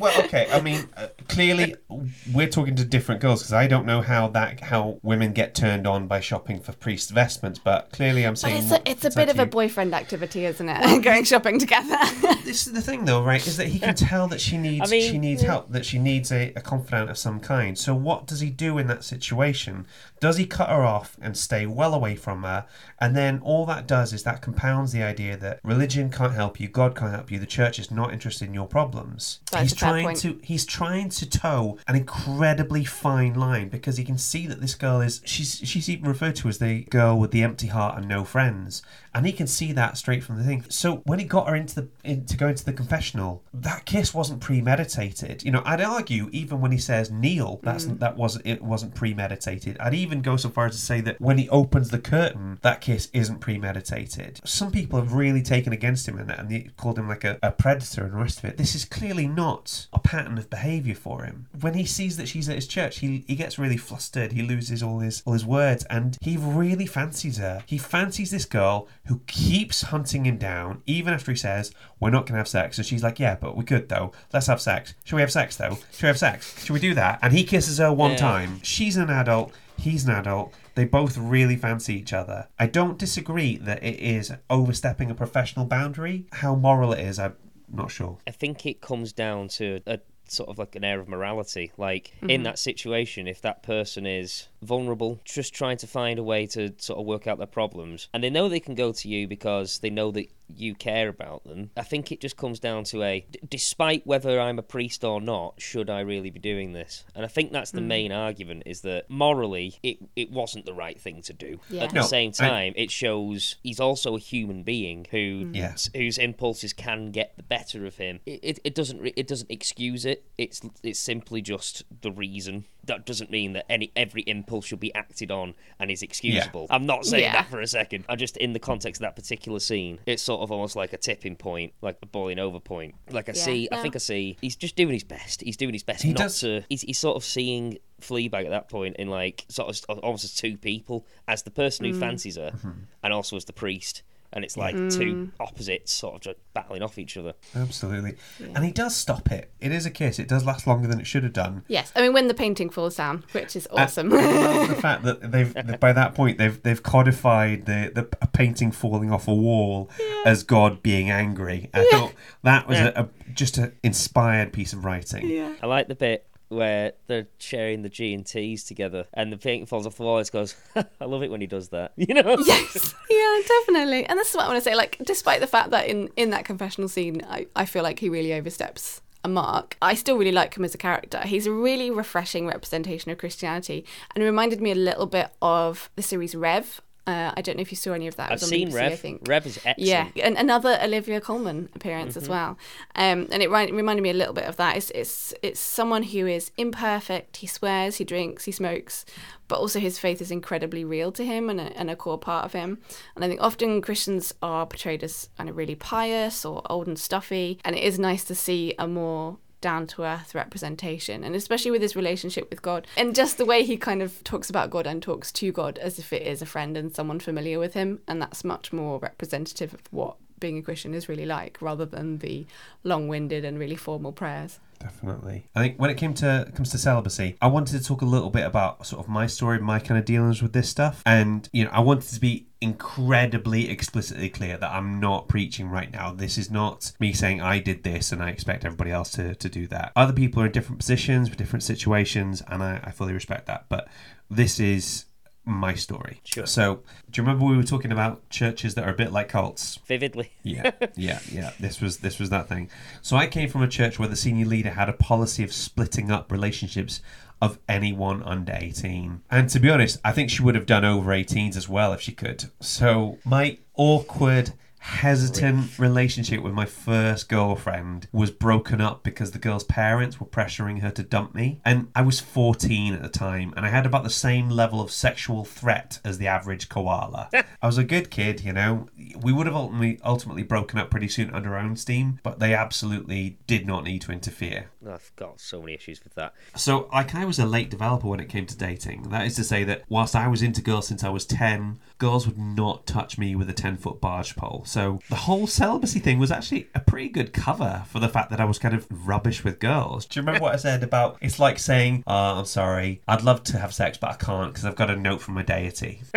well, okay. I mean, uh, clearly we're talking to different girls because I don't know how that how women get turned on by shopping for priest vestments, but clearly I'm But saying it's a, it's a bit of a boyfriend activity, isn't it? *laughs* Going shopping together. This is the thing, though, right? Is that he can tell that she needs I mean- she needs help, that she needs a, a confidant of some kind. So what does he do in that situation? Does he cut her off and stay well away from her? And then all that does is that compounds the idea that religion can't help you, God can't help you, the church is not interested in your problems. That's he's trying to he's trying to toe an incredibly fine line because he can see that this girl is she's she's even referred to as the girl with the empty heart and no friends. And he can see that straight from the thing. So when he got her into the in, to go into the confessional, that kiss wasn't premeditated. You know, I'd argue even when he says kneel, that's Mm. that wasn't it wasn't premeditated. I'd even go so far as to say that when he opens the curtain, mm. that kiss isn't premeditated. Some people have really taken against him in that and they called him like a, a predator and the rest of it. This is clearly not a pattern of behaviour for him. When he sees that she's at his church, he he gets really flustered. He loses all his all his words and he really fancies her. He fancies this girl who keeps hunting him down even after he says we're not gonna have sex. And she's like, yeah, but we could though. Let's have sex. Should we have sex though? Should we have sex? Should we do that? And he kisses her one Yeah. time. She's an adult. He's an adult. They both really fancy each other. I don't disagree that it is overstepping a professional boundary. How moral it is, I'm not sure. I think it comes down to a sort of like an air of morality. Like Mm-hmm. in that situation, if that person is vulnerable, just trying to find a way to sort of work out their problems, and they know they can go to you because they know that you care about them, I think it just comes down to a d- despite whether I'm a priest or not, should I really be doing this? And I think that's the Mm. main argument is that morally it, it wasn't the right thing to do. Yeah. At No, the same I- time, it shows he's also a human being who Yes. whose impulses can get the better of him. It, it, it doesn't re- it doesn't excuse it. It's it's simply just the reason. That doesn't mean that any every impulse should be acted on and is excusable. I'm not saying Yeah. that for a second. I'm just in the context of that particular scene. It's sort of almost like a tipping point, like a boiling over point. Like I Yeah, see, I think I see. He's just doing his best. He's doing his best He not does- to. He's, he's sort of seeing Fleabag at that point in like sort of almost as two people, as the person who mm. fancies her, mm-hmm. and also as the priest and it's like two hmm. opposites sort of just battling off each other. Absolutely. And he does stop it. It is a kiss. It does last longer than it should have done. Yes, I mean when the painting falls down, which is awesome. I love the *laughs* fact that they've by that point they've they've codified the, the a painting falling off a wall as God being angry. I thought that was a, a just an inspired piece of writing. yeah. I like the bit where they're sharing the G and T's together, and the painting falls off the wall. It goes, *laughs* "I love it when he does that," *laughs* you know. *laughs* Yes. Yeah, definitely. And this is what I want to say. Like, despite the fact that in in that confessional scene, I, I feel like he really oversteps a mark. I still really like him as a character. He's a really refreshing representation of Christianity, and it reminded me a little bit of the series Rev. Uh, I don't know if you saw any of that. It I've seen BBC, Rev. I think. Rev is excellent. Yeah, and another Olivia Colman appearance as well, um, and it ri- reminded me a little bit of that. It's it's it's someone who is imperfect. He swears, he drinks, he smokes, but also his faith is incredibly real to him and a, and a core part of him. And I think often Christians are portrayed as kind of really pious or old and stuffy, and it is nice to see a more down to earth representation, and especially with his relationship with God, and just the way he kind of talks about God and talks to God as if it is a friend and someone familiar with him, and that's much more representative of what being a Christian is really like, rather than the long-winded and really formal prayers. Definitely. I think when it came to comes to celibacy, I wanted to talk a little bit about sort of my story, my kind of dealings with this stuff. And, you know, I wanted to be incredibly explicitly clear that I'm not preaching right now. This is not me saying I did this and I expect everybody else to, to do that. Other people are in different positions with different situations, and I, I fully respect that. But this is my story. Sure. So, do you remember we were talking about churches that are a bit like cults? Vividly. *laughs* Yeah, yeah, yeah. This was this was that thing. So I came from a church where the senior leader had a policy of splitting up relationships of anyone under 18. And to be honest, I think she would have done over 18s as well if she could. So my awkward hesitant relationship with my first girlfriend was broken up because the girl's parents were pressuring her to dump me and I was 14 at the time and I had about the same level of sexual threat as the average koala. *laughs* I was a good kid, you know. We would have ultimately ultimately broken up pretty soon under our own steam, but they absolutely did not need to interfere. I've got so many issues with that. So, like, I was a late developer when it came to dating. That is to say that whilst I was into girls since I was 10, girls would not touch me with a 10 foot barge pole. So, the whole celibacy thing was actually a pretty good cover for the fact that I was kind of rubbish with girls. Do you remember what I said about it's like saying, oh, I'm sorry, I'd love to have sex, but I can't because I've got a note from my deity? *laughs*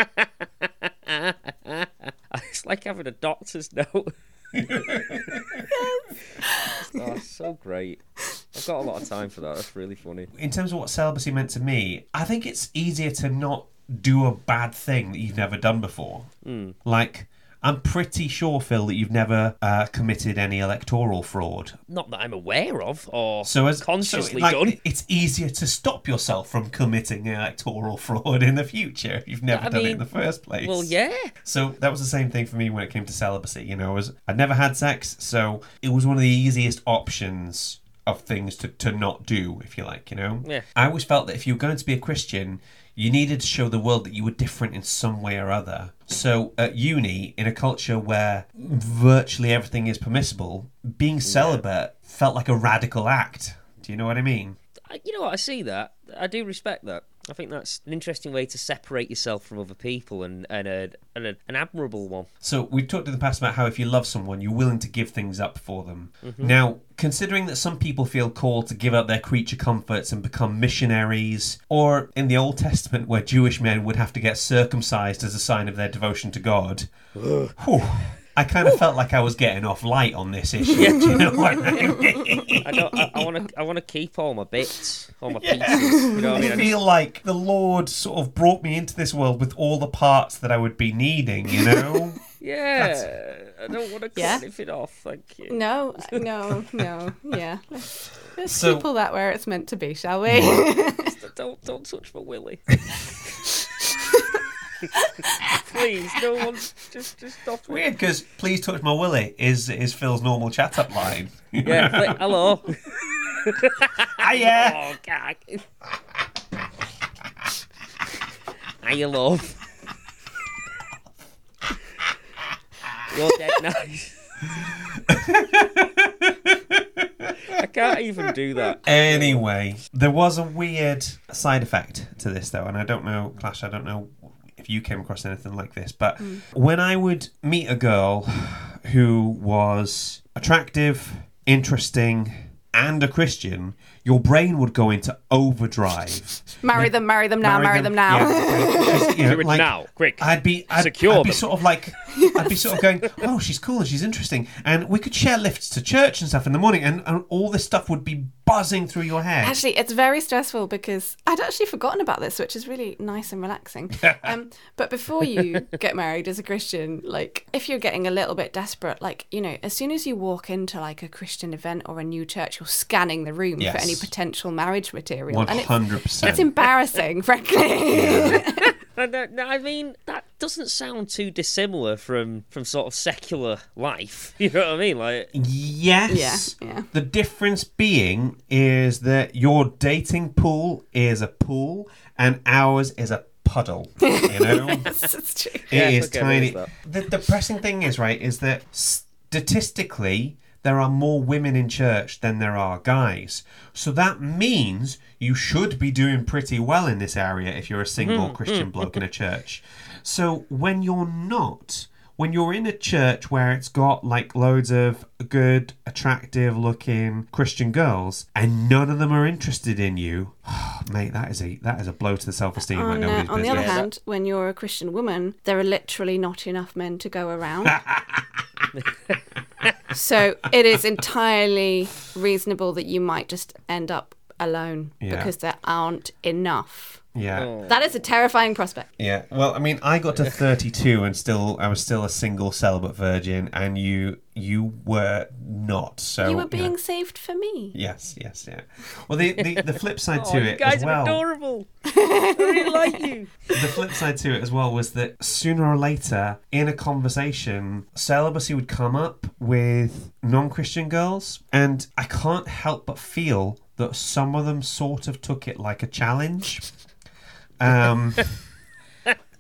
It's like having a doctor's note. *laughs* Oh, so great. I've got a lot of time for that. That's really funny. in terms of what celibacy meant to me, I think it's easier to not do a bad thing that you've never done before. Hmm. Like, I'm pretty sure, Phil, that you've never uh, committed any electoral fraud. Not that I'm aware of or So, as consciously so, like, done. it's easier to stop yourself from committing electoral *laughs* fraud in the future if you've never I done it in the first place. Well, yeah. So that was the same thing for me when it came to celibacy. You know, I was I'd never had sex, so it was one of the easiest options of things to, to not do, if you like, you know? Yeah. I always felt that if you were going to be a Christian, you needed to show the world that you were different in some way or other. So at uni, in a culture where virtually everything is permissible, being celibate felt like a radical act. Do you know what I mean? You know what? I see that. I do respect that. I think that's an interesting way to separate yourself from other people and, and, a, and a, an admirable one. So we've talked in the past about how if you love someone, you're willing to give things up for them. Mm-hmm. Now, considering that some people feel called to give up their creature comforts and become missionaries, or in the Old Testament where Jewish men would have to get circumcised as a sign of their devotion to God, whew, I kind of felt like I was getting off light on this *laughs* issue. Do you know what I mean? I want to. I want to keep all my bits, all my pieces. You know what I mean? I I feel like the Lord sort of brought me into this world with all the parts that I would be needing, you know? *laughs* yeah. I don't want to cut Yeah. anything off. Thank you. No, no, no. Yeah. Let's, *laughs* let's So- people that where it's meant to be, shall we? Don't don't touch my willy. Please, no one. Just just stop. Weird, because please touch my willy is is Phil's normal chat up line. Yeah. *laughs* Hello. Hiya! *laughs* Oh God. Hiya, love. You're dead nice. I can't even do that. Anyway, there was a weird side effect to this, though, and I don't know, Clash, I don't know if you came across anything like this, but mm. when I would meet a girl who was attractive, interesting, and a Christian, your brain would go into overdrive. Marry them, marry them now, marry, them, now. Yeah. You *laughs* know, Do it now, quick. I'd be, I'd, Secure I'd be them. sort of like, I'd be sort of going, *laughs* oh, she's cool and she's interesting, and we could share lifts to church and stuff in the morning, and, and all this stuff would be buzzing through your head. Actually, it's very stressful because I'd actually forgotten about this, which is really nice and relaxing. *laughs* um, but before you get married as a Christian, like if you're getting a little bit desperate, like you know, as soon as you walk into like a Christian event or a new church, you're scanning the room Yes. for any potential marriage material, One and it's, hundred percent. it's embarrassing, *laughs* frankly. *laughs* I, don't- I mean, that doesn't sound too dissimilar from from sort of secular life. *laughs* You know what I mean? Like, Yes. Yeah, yeah. The difference being is that your dating pool is a pool and ours is a puddle. You know? Yes, it's true. It is Yeah, okay, tiny. The depressing thing is, right, is that statistically there are more women in church than there are guys. So that means you should be doing pretty well in this area if you're a single hmm, Christian hmm. bloke in a *laughs* church. So when you're not, when you're in a church where it's got like loads of good, attractive looking Christian girls and none of them are interested in you, *sighs* mate, that is a that is a blow to the self esteem like On, uh, nobody's on the other hand, when you're a Christian woman, there are literally not enough men to go around. *laughs* *laughs* so it is entirely reasonable that you might just end up alone Yeah. because there aren't enough. Yeah. Oh. That is a terrifying prospect. Yeah, well, I mean, I got to 32 and still I was still a single celibate virgin, and you you were not. So you were know. being saved for me. Yes, yes, yeah. Well, the the, the flip side oh, to you it guys as are adorable. I really *laughs* like you. The flip side to it as well was that sooner or later in a conversation, celibacy would come up with non-Christian girls, and I can't help but feel that some of them sort of took it like a challenge. Um. *laughs*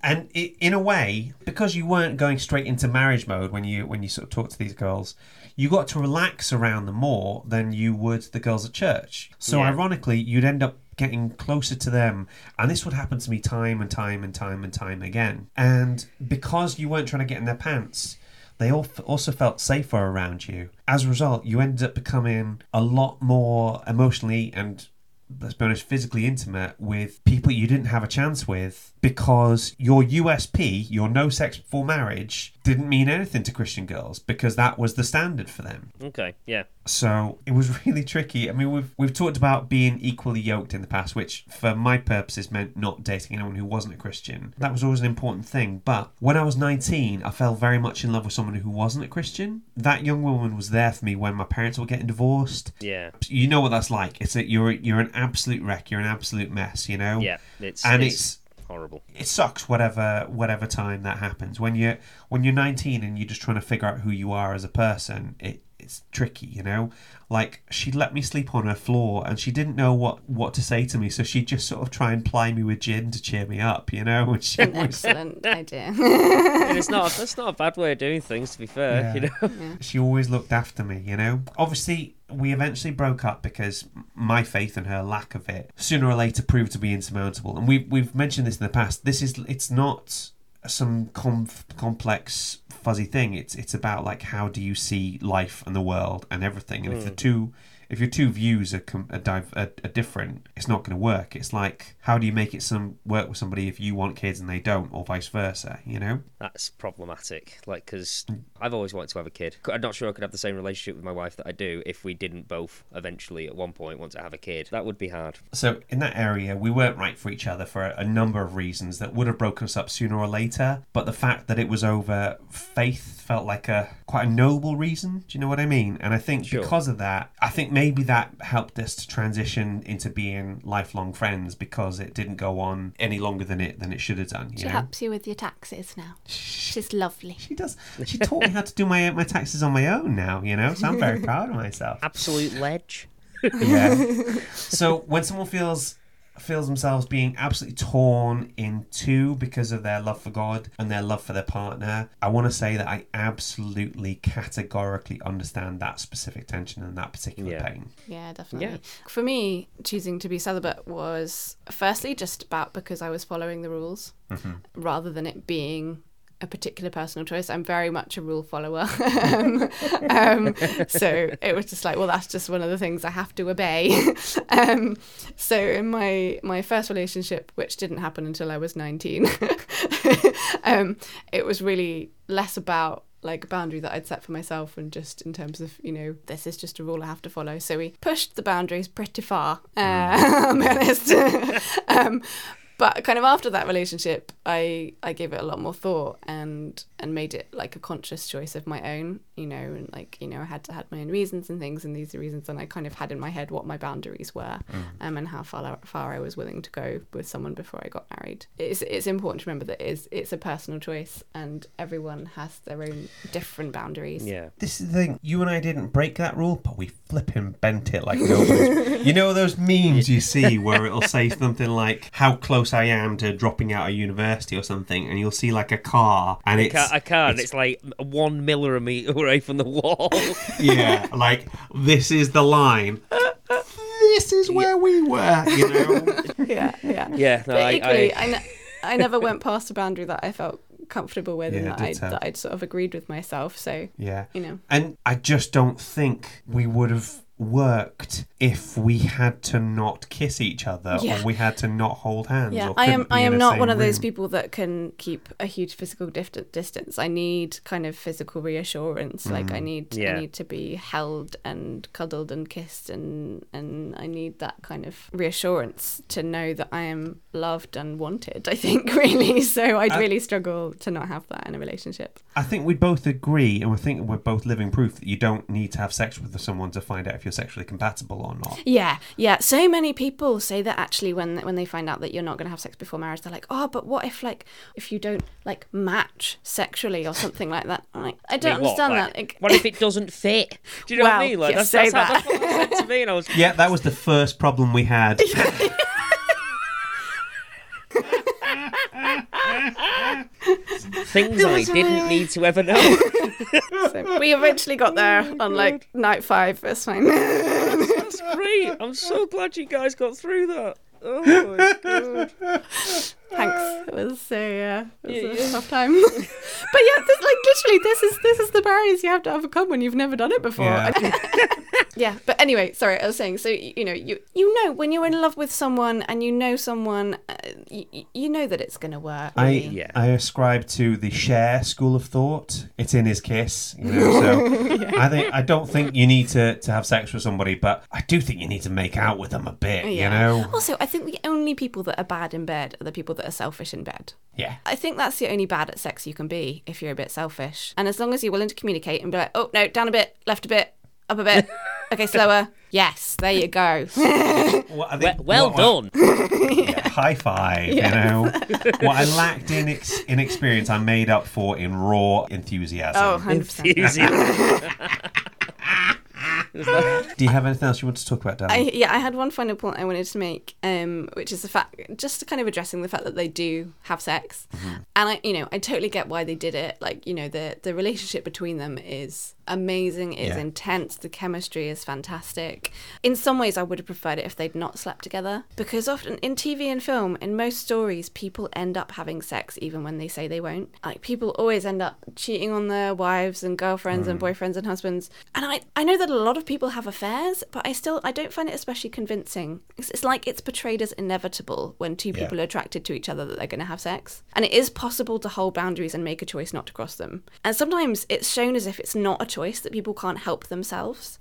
and i in a way, because you weren't going straight into marriage mode when you when you sort of talk to these girls, you got to relax around them more than you would the girls at church. So Yeah. ironically, you'd end up getting closer to them, and this would happen to me time and time and time and time again. And because you weren't trying to get in their pants. They al- also felt safer around you. As a result, you ended up becoming a lot more emotionally and let's be honest, physically intimate with people you didn't have a chance with because your USP, your no sex before marriage, didn't mean anything to Christian girls because that was the standard for them. Okay, yeah. So it was *laughs* really tricky. I mean, we've we've talked about being equally yoked in the past, which for my purposes meant not dating anyone who wasn't a Christian. That was always an important thing. But when I was 19, I fell very much in love with someone who wasn't a Christian. That young woman was there for me when my parents were getting divorced. Yeah. You know what that's like. It's that you're you're an absolute wreck. You're an absolute mess. You know. Yeah. It's, And it's, it's horrible. it sucks whatever whatever time that happens when you're when you're 19 and you're just trying to figure out who you are as a person it it's tricky you know like she'd let me sleep on her floor and she didn't know what what to say to me so she'd just sort of try and ply me with gin to cheer me up you know *laughs* and she An always, *laughs* excellent idea. *laughs* And it's not that's not a bad way of doing things to be fair, Yeah. you know. she always looked after me you know obviously we eventually broke up because my faith and her lack of it sooner or later proved to be insurmountable. And we've, we've mentioned this in the past. This is it's not some com- complex fuzzy thing. It's it's about like how do you see life and the world and everything? And if the hmm. two if your two views are, com- are, div- are, are different it's not going to work. It's like how do you make it some work with somebody if you want kids and they don't or vice versa you know? That's problematic. Like, because mm. I've always wanted to have a kid. I'm not sure I could have the same relationship with my wife that I do if we didn't both eventually at one point want to have a kid. That would be hard. So in that area, we weren't right for each other for a, a number of reasons that would have broken us up sooner or later. But the fact that it was over faith felt like a quite a noble reason. Do you know what I mean? And I think Sure. because of that, I think maybe that helped us to transition into being lifelong friends because it didn't go on any longer than it than it should have done. You she know. helps you with your taxes now. She's lovely. She does. She taught me how to do my my taxes on my own now. You know, so I'm very *laughs* proud of myself. Absolute ledge. *laughs* Yeah. So when someone feels feels themselves being absolutely torn in two because of their love for God and their love for their partner, I want to say that I absolutely categorically understand that specific tension and that particular Yeah. pain. Yeah, definitely. Yeah. For me, choosing to be celibate was firstly just about because I was following the rules mm-hmm. rather than it being a particular personal choice. I'm very much a rule follower. um, *laughs* um, so it was just like, well, that's just one of the things I have to obey. *laughs* um, so in my my first relationship, which didn't happen until I was 19, *laughs* um, it was really less about like a boundary that I'd set for myself and just in terms of, you know, this is just a rule I have to follow. So we pushed the boundaries pretty far, uh, I'm honest. um, but kind of after that relationship, I I gave it a lot more thought and and made it like a conscious choice of my own, you know, and like you know I had to had my own reasons and things, and these are reasons, and I kind of had in my head what my boundaries were, um, and how far far I was willing to go with someone before I got married. It's it's important to remember that it's it's a personal choice, and everyone has their own different boundaries. Yeah. This is the thing. You and I didn't break that rule, but we flipping bent it like *laughs* nobody's. you know those memes you see where it'll say something like "How close I am to dropping out of university" or something, and you'll see like a car, and it's Ca- I can't. It's like one millimeter away from the wall. *laughs* yeah, like this is the line. This is where we were. You know. *laughs* yeah, yeah. yeah. No, But I, equally, I, I, ne- I never *laughs* went past a boundary that I felt comfortable with and that I'd, that I'd sort of agreed with myself. So, Yeah. you know. And I just don't think we would have worked if we had to not kiss each other Yeah. or we had to not hold hands. Yeah, or I am. couldn't I am not same one of those people that can keep a huge physical dif- distance. I need kind of physical reassurance. Like I mm. need, Yeah. I need to be held and cuddled and kissed, and and I need that kind of reassurance to know that I am loved and wanted. I think *laughs* really. So I'd I- really struggle to not have that in a relationship. I think we both agree, and we think we're both living proof that you don't need to have sex with someone to find out if you're sexually compatible or not. Yeah, yeah. So many people say that actually when when they find out that you're not going to have sex before marriage, they're like, "Oh, but what if like if you don't like match sexually or something like that?" I'm like, I don't mean, what, understand like, that. Like, What if it doesn't fit? Do you know what I mean? Like yeah, that's, say that's, how, that. that's what was said to me, and I was Yeah, that was the first problem we had. *laughs* *laughs* things I didn't need to ever know. *laughs* so we eventually got there oh on like night five. It's fine. That's great. I'm so glad you guys got through that. Oh my *laughs* god. Thanks. It was a uh, it was a tough time. *laughs* but yeah, this, like literally, this is this is the barriers you have to overcome when you've never done it before. Yeah. *laughs* yeah but anyway sorry i was saying so you know you you know when you're in love with someone and you know someone uh, you, you know that it's gonna work I really. Yeah. I ascribe to the Cher school of thought. It's in his kiss, you know. So *laughs* I think I don't think you need to, to have sex with somebody, but I do think you need to make out with them a bit, you know. also i think the only people that are bad in bed are the people that are selfish in bed Yeah. I think that's the only bad at sex you can be if you're a bit selfish. And as long as you're willing to communicate and be like, oh, no, down a bit, left a bit, up a bit, *laughs* okay, slower. Yes, there you go. *laughs* Well, I Well, well what- done. *laughs* yeah, high five, you know. what I lacked in ex- in experience, I made up for in raw enthusiasm. Oh, 100%. Enthusiasm. Do you have anything else you want to talk about, Dan? I, yeah, I had one final point I wanted to make, um, which is the fact, just kind of addressing the fact that they do have sex, and I, you know, I totally get why they did it. Like, you know, the the relationship between them is amazing, it's Yeah. intense, the chemistry is fantastic. In some ways, I would have preferred it if they'd not slept together, because often in TV and film, in most stories, people end up having sex even when they say they won't. Like, people always end up cheating on their wives and girlfriends and boyfriends and husbands, and I, I know that a lot of people have affairs, but I still I don't find it especially convincing. It's, it's like it's portrayed as inevitable when two Yeah. people are attracted to each other that they're going to have sex, and it is possible to hold boundaries and make a choice not to cross them. And sometimes it's shown as if it's not a choice that people can't help themselves.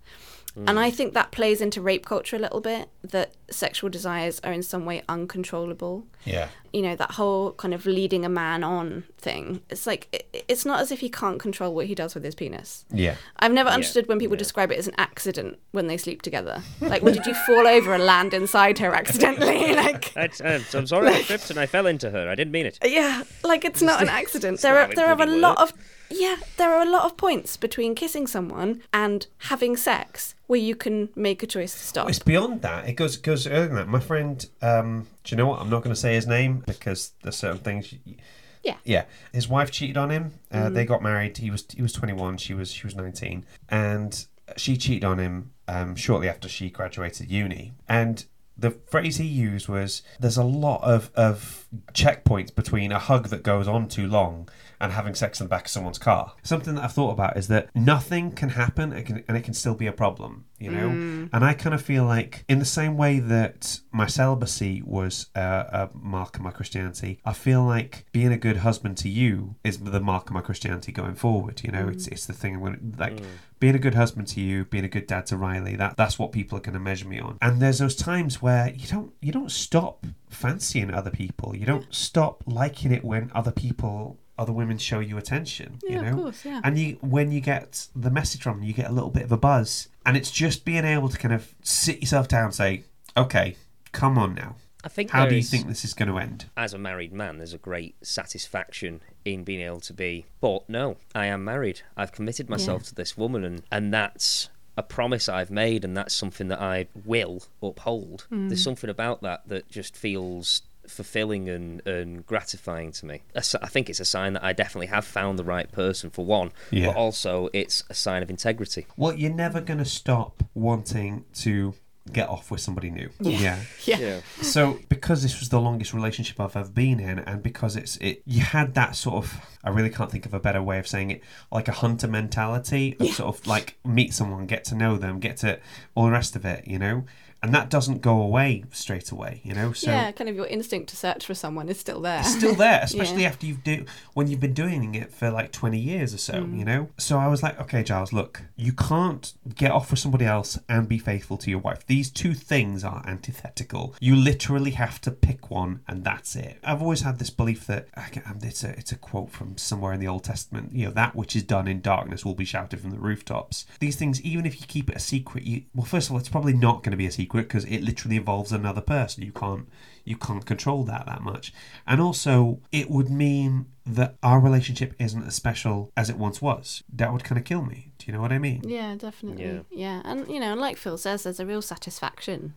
And I mm. think that plays into rape culture a little bit that sexual desires are in some way uncontrollable. Yeah. you know that whole kind of leading a man on thing it's like it, it's not as if he can't control what he does with his penis. Yeah. i've never understood when people describe it as an accident when they sleep together. Like well, did you fall over and land inside her accidentally? *laughs* Like *laughs* I, I'm, uh, I'm sorry, I tripped and I fell into her. I didn't mean it. yeah like it's not an *laughs* accident. There are a there are a lot of Yeah, there are a lot of points between kissing someone and having sex where you can make a choice to stop. It's beyond that. It goes goes earlier than that. My friend, um, do you know what? I'm not going to say his name because there's certain things. You, Yeah. yeah. His wife cheated on him. Uh, They got married. He was he was 21. She was she was 19, and she cheated on him um, shortly after she graduated uni. And the phrase he used was, "There's a lot of of checkpoints between a hug that goes on too long." And having sex in the back of someone's car. Something that I've thought about is that nothing can happen and, can, and it can still be a problem, you know? Mm. And I kind of feel like, in the same way that my celibacy was uh, a mark of my Christianity, I feel like being a good husband to you is the mark of my Christianity going forward. You know, it's mm. it's the thing I'm going to like mm. being a good husband to you, being a good dad to Riley. That that's what people are going to measure me on. And there's those times where you don't you don't stop fancying other people. You don't stop liking it when other people. Other women show you attention, you know, of course, yeah. and you when you get the message from them, you get a little bit of a buzz, and it's just being able to kind of sit yourself down, and say, "Okay, come on now, I think how do you is- think this is going to end?" as a married man, there's a great satisfaction in being able to be, but no, I am married. I've committed myself to this woman, and, and that's a promise I've made, and that's something that I will uphold. Mm. There's something about that that just feels fulfilling and, and gratifying to me. I think it's a sign that I definitely have found the right person for one, Yeah. but also it's a sign of integrity. Well, you're never going to stop wanting to get off with somebody new. *laughs* Yeah. yeah. So because this was the longest relationship I've ever been in, and because it's it, you had that sort of I really can't think of a better way of saying it, like a hunter mentality of sort of like meet someone, get to know them, get to all the rest of it, you know, and that doesn't go away straight away, you know. So yeah, kind of your instinct to search for someone is still there. it's still there, *laughs* especially Yeah. after you've do when you've been doing it for like twenty years or so, Mm. you know. So I was like, okay, Giles, look, you can't get off with somebody else and be faithful to your wife. These two things are antithetical. You literally have to pick one, and that's it. I've always had this belief that um, it's a it's a quote from somewhere in the Old Testament. You know, that which is done in darkness will be shouted from the rooftops. These things, even if you keep it a secret, you well, first of all, it's probably not going to be a secret because it literally involves another person. You can't you can't control that that much. And also, it would mean that our relationship isn't as special as it once was. That would kind of kill me. Do you know what I mean? Yeah, definitely. Yeah. Yeah. And, you know, and like Phil says, there's a real satisfaction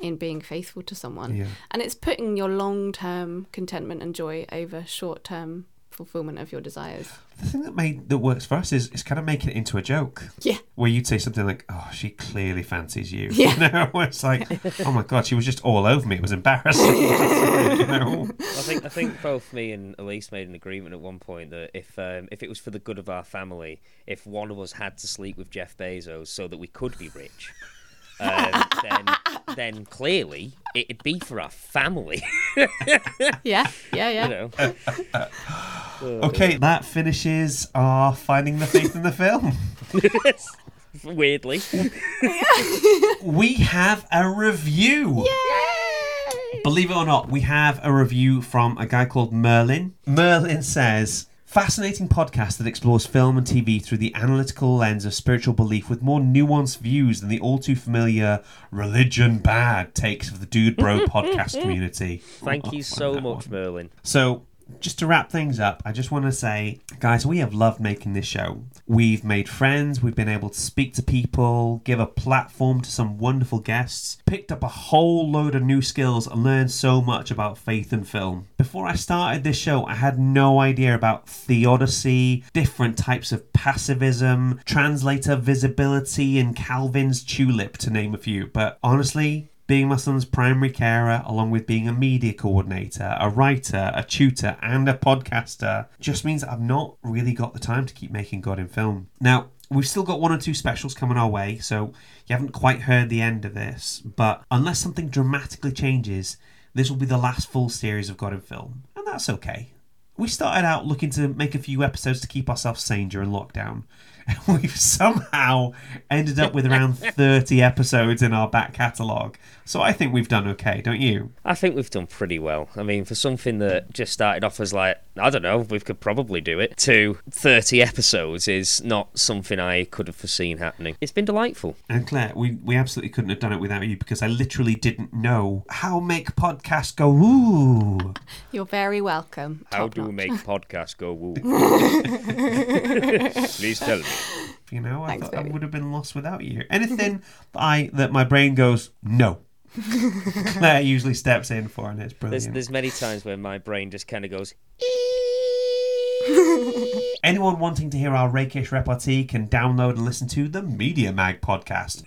in being faithful to someone. Yeah. And it's putting your long term contentment and joy over short term fulfillment of your desires. The thing that made that works for us is, is kind of making it into a joke. Yeah. Where you'd say something like, "Oh, she clearly fancies you." Yeah. *laughs* You know, where it's like, "Oh my god, she was just all over me. It was embarrassing." *laughs* you know. I think I think both me and Elise made an agreement at one point that if um, if it was for the good of our family, if one of us had to sleep with Jeff Bezos so that we could be rich, um, then then clearly it'd be for our family. *laughs* Yeah. Yeah. Yeah. you know, *laughs* Okay, that finishes our finding the faith in the film. *laughs* weirdly. We have a review. Believe it or not, we have a review from a guy called Merlin. Merlin says, Fascinating podcast that explores film and TV through the analytical lens of spiritual belief with more nuanced views than the all too familiar religion bad takes of the Dude Bro *laughs* podcast community. Thank you so much, one. Merlin. So, just to wrap things up, I just want to say, guys, we have loved making this show. We've made friends, we've been able to speak to people, give a platform to some wonderful guests, picked up a whole load of new skills, and learned so much about faith and film. Before I started this show, I had no idea about theodicy, different types of pacifism, translator visibility, and Calvin's tulip, to name a few. But honestly, being my son's primary carer, along with being a media coordinator, a writer, a tutor, and a podcaster, just means I've not really got the time to keep making God in film. Now, we've still got one or two specials coming our way, so you haven't quite heard the end of this, but unless something dramatically changes, this will be the last full series of God in film, and that's okay. We started out looking to make a few episodes to keep ourselves sane during lockdown. And *laughs* we've somehow ended up with around *laughs* 30 episodes in our back catalogue. So I think we've done okay, don't you? I think we've done pretty well. I mean, for something that just started off as like, I don't know, we could probably do it, to 30 episodes is not something I could have foreseen happening. It's been delightful. And Claire, we, we absolutely couldn't have done it without you because I literally didn't know how make podcasts go ooh. You're very welcome. How Top do who not. make *laughs* podcasts go woo. *laughs* Please tell me. You know, I Thanks, thought I would have been lost without you. Anything *laughs* I that my brain goes no. *laughs* Claire usually steps in for, and it's There's brilliant. there's many times where my brain just kind of goes. *laughs* Anyone wanting to hear our rakish repartee can download and listen to the Media Mag podcast,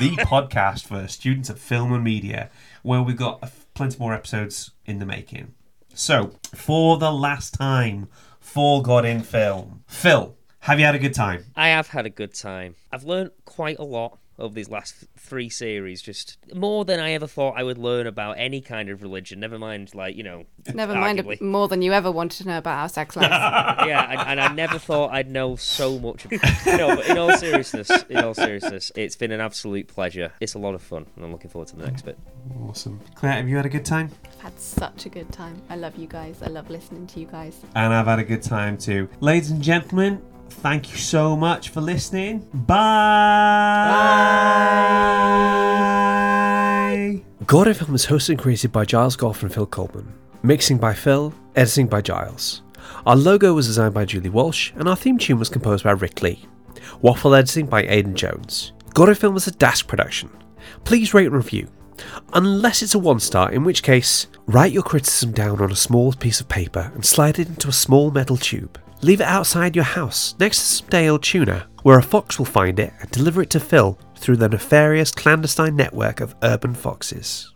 the *laughs* podcast for students of film and media, where we've got plenty more episodes in the making. So, for the last time, for God in Film. Phil, have you had a good time? I have had a good time. I've learned quite a lot over these last three series, just more than I ever thought I would learn about any kind of religion. Never mind, like you know, Never mind arguably. more than you ever wanted to know about our sex lives. *laughs* yeah, and, and I never thought I'd know so much. no, but in all seriousness, in all seriousness, it's been an absolute pleasure. It's a lot of fun, and I'm looking forward to the next bit. Awesome. Claire, have you had a good time? I've had such a good time. I love you guys. I love listening to you guys. And I've had a good time too. Ladies and gentlemen, thank you so much for listening. Bye. God in Film is hosted and created by Giles Gough and Phil Coleman. Mixing by Phil, editing by Giles. Our logo was designed by Julie Walsh, and our theme tune was composed by Rick Lee. Waffle editing by Aidan Jones. God in Film is a Dask production. Please rate and review. Unless it's a one star, in which case, write your criticism down on a small piece of paper and slide it into a small metal tube. Leave it outside your house, next to some old tuna, where a fox will find it and deliver it to Phil through the nefarious clandestine network of urban foxes.